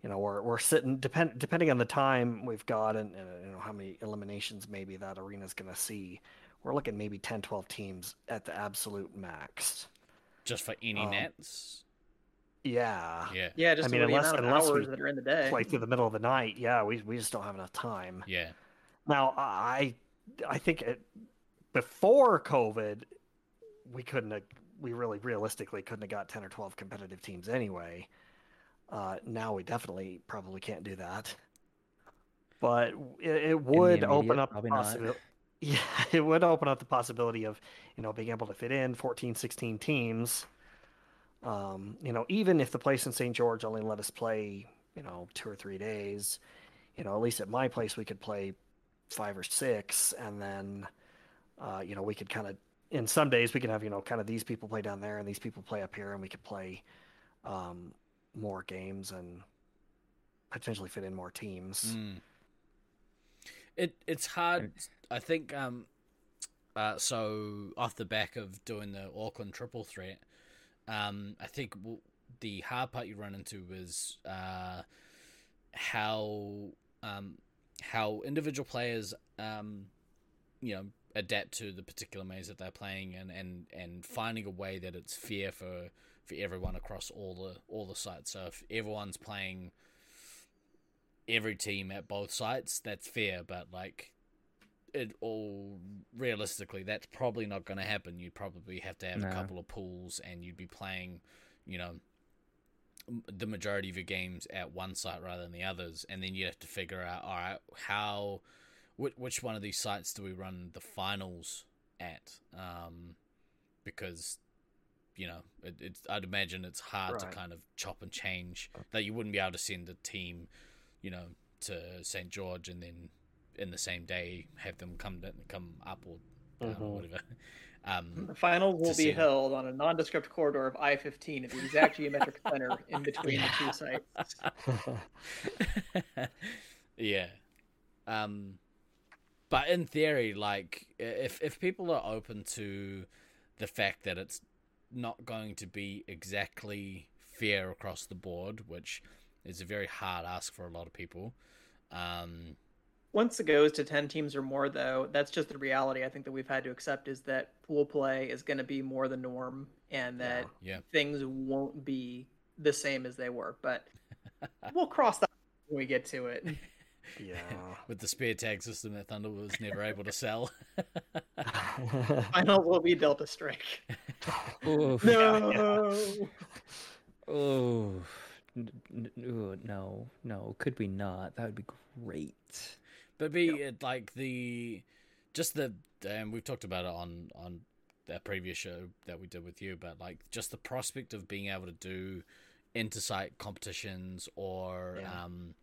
you know we're we're sitting depend depending on the time we've got and, and you know how many eliminations maybe that arena's going to see. We're looking maybe 10, 12 teams at the absolute max. just for any um, Nats. Yeah. Yeah, Yeah, just mean, unless- of unless we that are in the day. Play through the middle of the night. Yeah, we we just don't have enough time. yeah. Now, I I think it, before COVID, we couldn't have, we really realistically couldn't have got 10 or 12 competitive teams anyway. Uh, now we definitely probably can't do that. But it, it would open up the probably not. possibility. Yeah, it would open up the possibility of, you know, being able to fit in 14, 16 teams. Um, you know, even if the place in St. George only let us play, you know, two or three days, you know, at least at my place we could play five or six, and then, uh, you know, we could kind of, in some days we can have, you know, kind of these people play down there and these people play up here, and we could play um, more games and potentially fit in more teams. Mm. It it's hard. I think. Um. Uh. So off the back of doing the Auckland triple threat, um, I think w- the hard part you run into is uh, how um how individual players um you know adapt to the particular maze that they're playing and and and finding a way that it's fair for for everyone across all the all the sites. So if everyone's playing every team at both sites, that's fair, but like it all realistically that's probably not going to happen. You'd probably have to have a couple of pools and you'd be playing, you know, the majority of your games at one site rather than the others and then you have to figure out all right, how which, which one of these sites do we run the finals at? Um because you know, it, it's I'd imagine it's hard to kind of chop and change that you wouldn't be able to send a team, you know, to St George and then in the same day have them come down, come up or down or Mhm. whatever. Um, The finals will be see. held on a nondescript corridor of I-15 at the exact geometric center in between the two sites. yeah. Um but in theory, like if if people are open to the fact that it's not going to be exactly fair across the board, which is a very hard ask for a lot of people. Um, Once it goes to 10 teams or more, though, that's just the reality I think that we've had to accept is that pool play is going to be more the norm and that yeah, things won't be the same as they were. But we'll cross that when we get to it. Yeah. with the spear tag system that Thunder was never able to sell. I know Final will be Delta Strike. Oof. No. Oh, n- n- ooh, no, no. Could we not? That would be great. But be it like the just the and we've talked about it on on that previous show that we did with you, but like just the prospect of being able to do intersite competitions or Yeah. um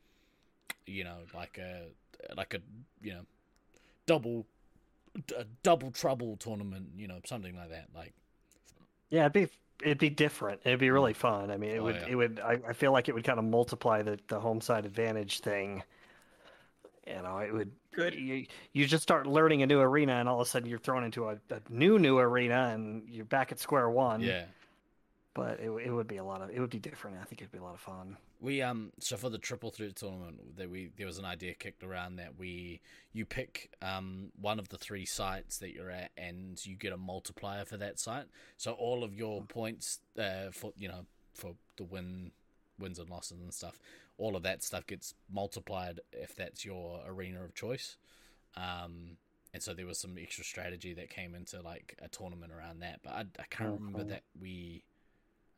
you know like a like a you know double a double trouble tournament, you know, something like that. Like Yeah, it'd be it'd be different. It'd be really fun. I mean, it Oh, would yeah. it would I, I feel like it would kind of multiply the the home side advantage thing. You know, it would Good. you you just start learning a new arena and all of a sudden you're thrown into a, a new new arena and you're back at square one. yeah. But it it would be a lot of it would be different. I think it'd be a lot of fun. We um so for the triple threat tournament that we there was an idea kicked around that we you pick um one of the three sites that you're at and you get a multiplier for that site. So all of your points uh for you know for the win wins and losses and stuff, all of that stuff gets multiplied if that's your arena of choice. Um and so there was some extra strategy that came into like a tournament around that, but I, I can't Oh, remember cool. that we.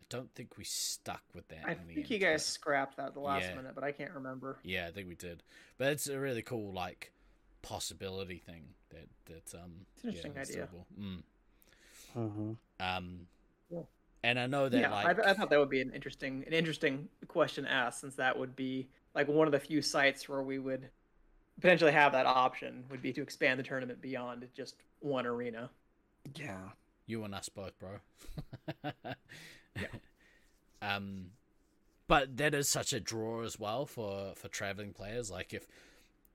I don't think we stuck with that. I in the think you end, guys scrapped that at the last Yeah. minute, but I can't remember. yeah, I think we did. But it's a really cool like possibility thing that that um It's an interesting yeah, idea. Mm. Mm-hmm. Um Cool. And I know that yeah, like I, th- I thought that would be an interesting, an interesting question to ask, since that would be like one of the few sites where we would potentially have that option would be to expand the tournament beyond just one arena. Yeah. you and us both, bro. yeah. Um but that is such a draw as well for for traveling players like if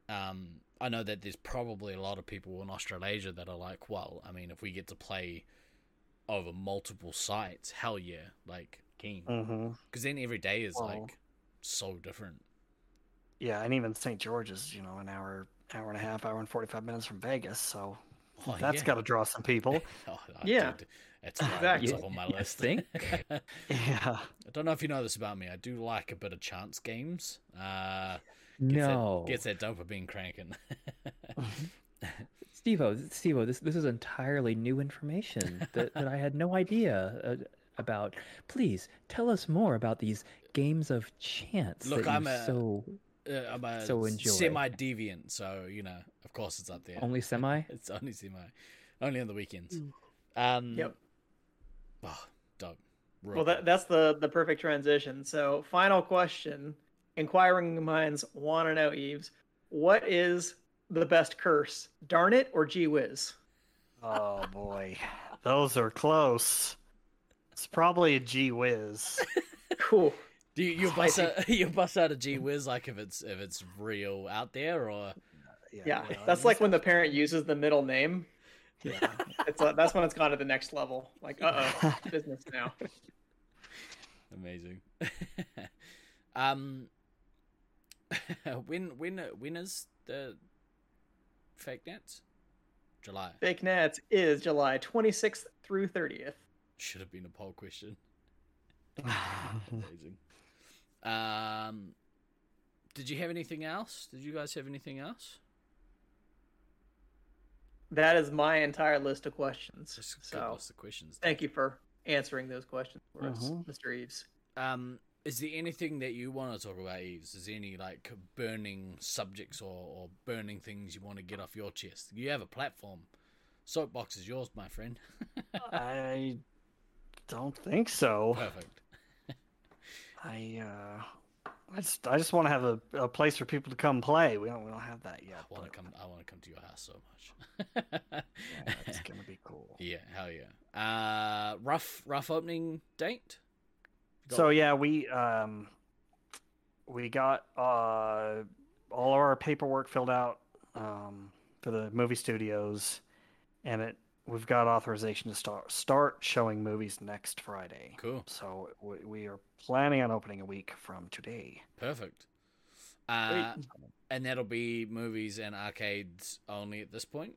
um I know that there's probably a lot of people in Australasia that are like, well, I mean, if we get to play over multiple sites, hell yeah, like keen. Mm-hmm. Because then every day is Well- like so different. Yeah, and even St. George is you know an hour hour and a half, hour and forty five minutes from Vegas, so Oh, that's yeah. got to draw some people. Oh, I Yeah. did. It's right Exactly. up on my You list. think? yeah, I don't know if you know this about me. I do like a bit of chance games. Uh, gets No, that, gets that dopamine cranking. Stevo, Stevo, this this is entirely new information that, that I had no idea uh, about. Please tell us more about these games of chance Look, that I'm a- so Uh, I'm a So enjoy. semi deviant, so you know, of course, it's up there. only semi. It's only semi, only on the weekends. Um, Yep. Oh, dope. Real Well, that, that's the the perfect transition. So, final question: Inquiring minds want to know, Eves, what is the best curse? Darn it or gee whiz? Oh boy, those are close. It's probably a gee whiz. Cool. Do you, you bust out, you bust out a G whiz like if it's if it's real out there or Yeah, well, that's like when the parent uses the middle name. yeah. It's uh, that's when it's gone to the next level. Like, uh oh, business now. amazing. um, when when when is the fake nats? July Fake nats is July 26th through 30th. should have been a poll question. Amazing. Um, did you have anything else? Did you guys have anything else? That is my entire list of questions. Just So, us the questions. thank you for answering those questions for us, Mhm. Mr. Eves. Um, is there anything that you want to talk about, Eves? Is there any like burning subjects or, or burning things you want to get off your chest? You have a platform. Soapbox is yours, my friend. I don't think so. Perfect. I uh, I just I just want to have a, a place for people to come play. We don't we don't have that yet. I want to come. I want to come to your house so much. Yeah, it's gonna be cool. yeah, hell yeah. Uh, rough, rough opening date. Got- So yeah, we um we got uh all of our paperwork filled out um to the movie studios, and it we've got authorization to start start showing movies next Friday. Cool. So we, we are planning on opening a week from today. Perfect. Uh, and that'll be movies and arcades only at this point.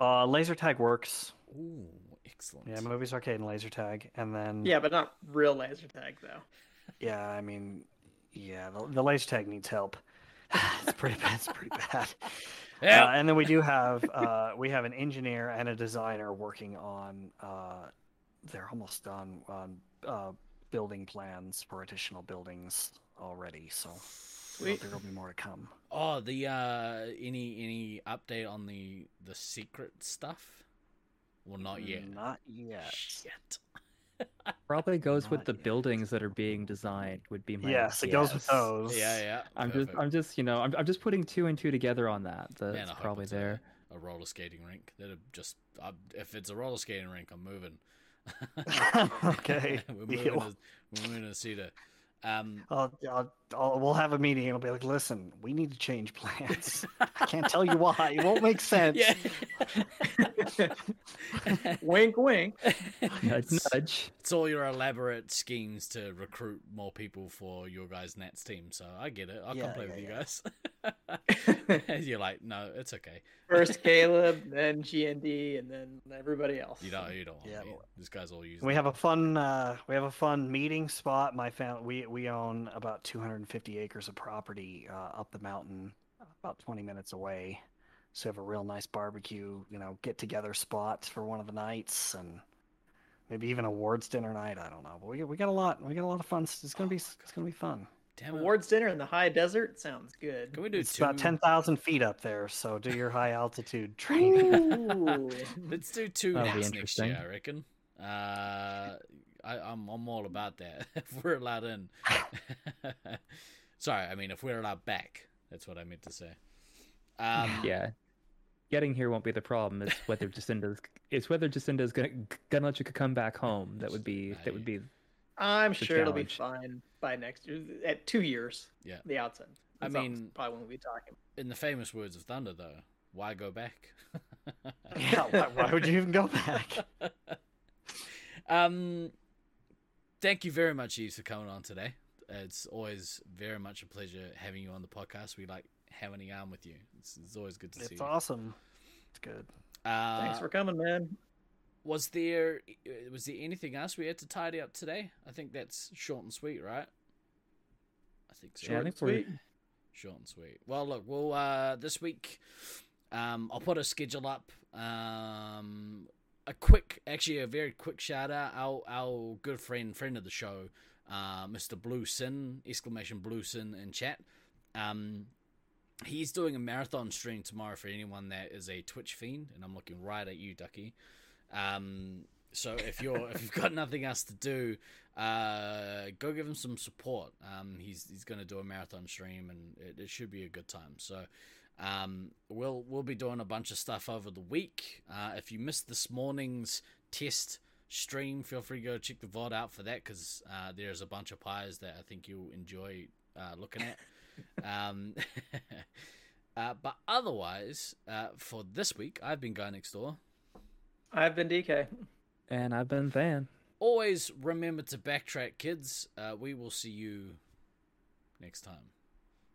Uh, laser tag works. Ooh, excellent. Yeah, movies, arcade, and laser tag, and then Yeah, but not real laser tag though. yeah. I mean, yeah, the, the laser tag needs help. it's pretty bad. It's pretty bad. Yeah. Uh, and then we do have uh, we have an engineer and a designer working on. Uh, they're almost done on uh, building plans for additional buildings already. So Sweet. there will be more to come. Oh, the uh, any any update on the the secret stuff? Well, not yet. Not yet. Shit. Probably goes with the yet. buildings that are being designed. Would be my Yes, it goes with those. Yeah, yeah. I'm perfect. just, I'm just, you know, I'm, I'm just putting two and two together on that. That's Man, probably it's a- there. A, roller skating rink. That'd just I, if it's a roller skating rink, I'm moving. Okay, we're moving, to, we're moving to Cedar. Um, I'll, I'll, I'll, we'll have a meeting. and I'll be like, listen, we need to change plans. I can't tell you why. It won't make sense. yeah. wink, wink. Nudge, nudge. It's all your elaborate schemes to recruit more people for your guys' Nats team. So I get it. I'll Yeah, come play yeah, with you guys. And You're like, no, it's okay. First Caleb, then GND, and then everybody else. You don't. You don't. Yeah, me. well- This guy's all using. We have a fun uh, we have a fun meeting spot. My family we we own about 250 acres of property uh, up the mountain, about 20 minutes away. So we have a real nice barbecue, you know, get together spot for one of the nights, and maybe even awards dinner night. I don't know, but we we got a lot. We got a lot of fun. It's gonna be it's gonna be fun. Damn it. Awards dinner in the high desert sounds good. Can we do It's two? about 10,000 feet up there, so do your high altitude training. Let's do two That'll be Nats next year. I reckon. Uh, I, I'm I'm all about that. if we're allowed in. Sorry, I mean if we're allowed back. That's what I meant to say. Um, Yeah. Getting here won't be the problem. It's whether Jacinda's it's whether Jacinda's gonna gonna let you come back home. That would be that would be I'm It's a sure it'll be fine by next year. At two years. Yeah. The outside. I mean- probably when we'll be talking. in the famous words of Thunder, though, why go back? yeah, why, why would you even go back? um, thank you very much, Eve, for coming on today. It's always very much a pleasure having you on the podcast. We like having a yarn with you. It's, it's always good to see It's you. awesome. It's good. Uh, Thanks for coming, man. Was there was there anything else we had to tidy up today? I think that's short and sweet, right? I think so. Short and sweet. Short and sweet. Well, look, we'll uh, this week, um, I'll put a schedule up. Um, a quick, actually, a very quick shout out. Our our good friend, friend of the show, uh, Mr. Blue Sin exclamation Blue Sin in chat. Um, he's doing a marathon stream tomorrow for anyone that is a Twitch fiend, and I'm looking right at you, Ducky. Um, so if you're if you've got nothing else to do, uh, go give him some support. Um, he's he's going to do a marathon stream, and it, it should be a good time. So, um, we'll we'll be doing a bunch of stuff over the week. Uh, if you missed this morning's test stream, feel free to go check the VOD out for that because uh, there's a bunch of pies that I think you'll enjoy uh, looking at. um, uh, but otherwise, uh, for this week, I've been Guy Next Door. I've been DK. and I've been Van. Always remember to backtrack, kids. Uh, we will see you next time.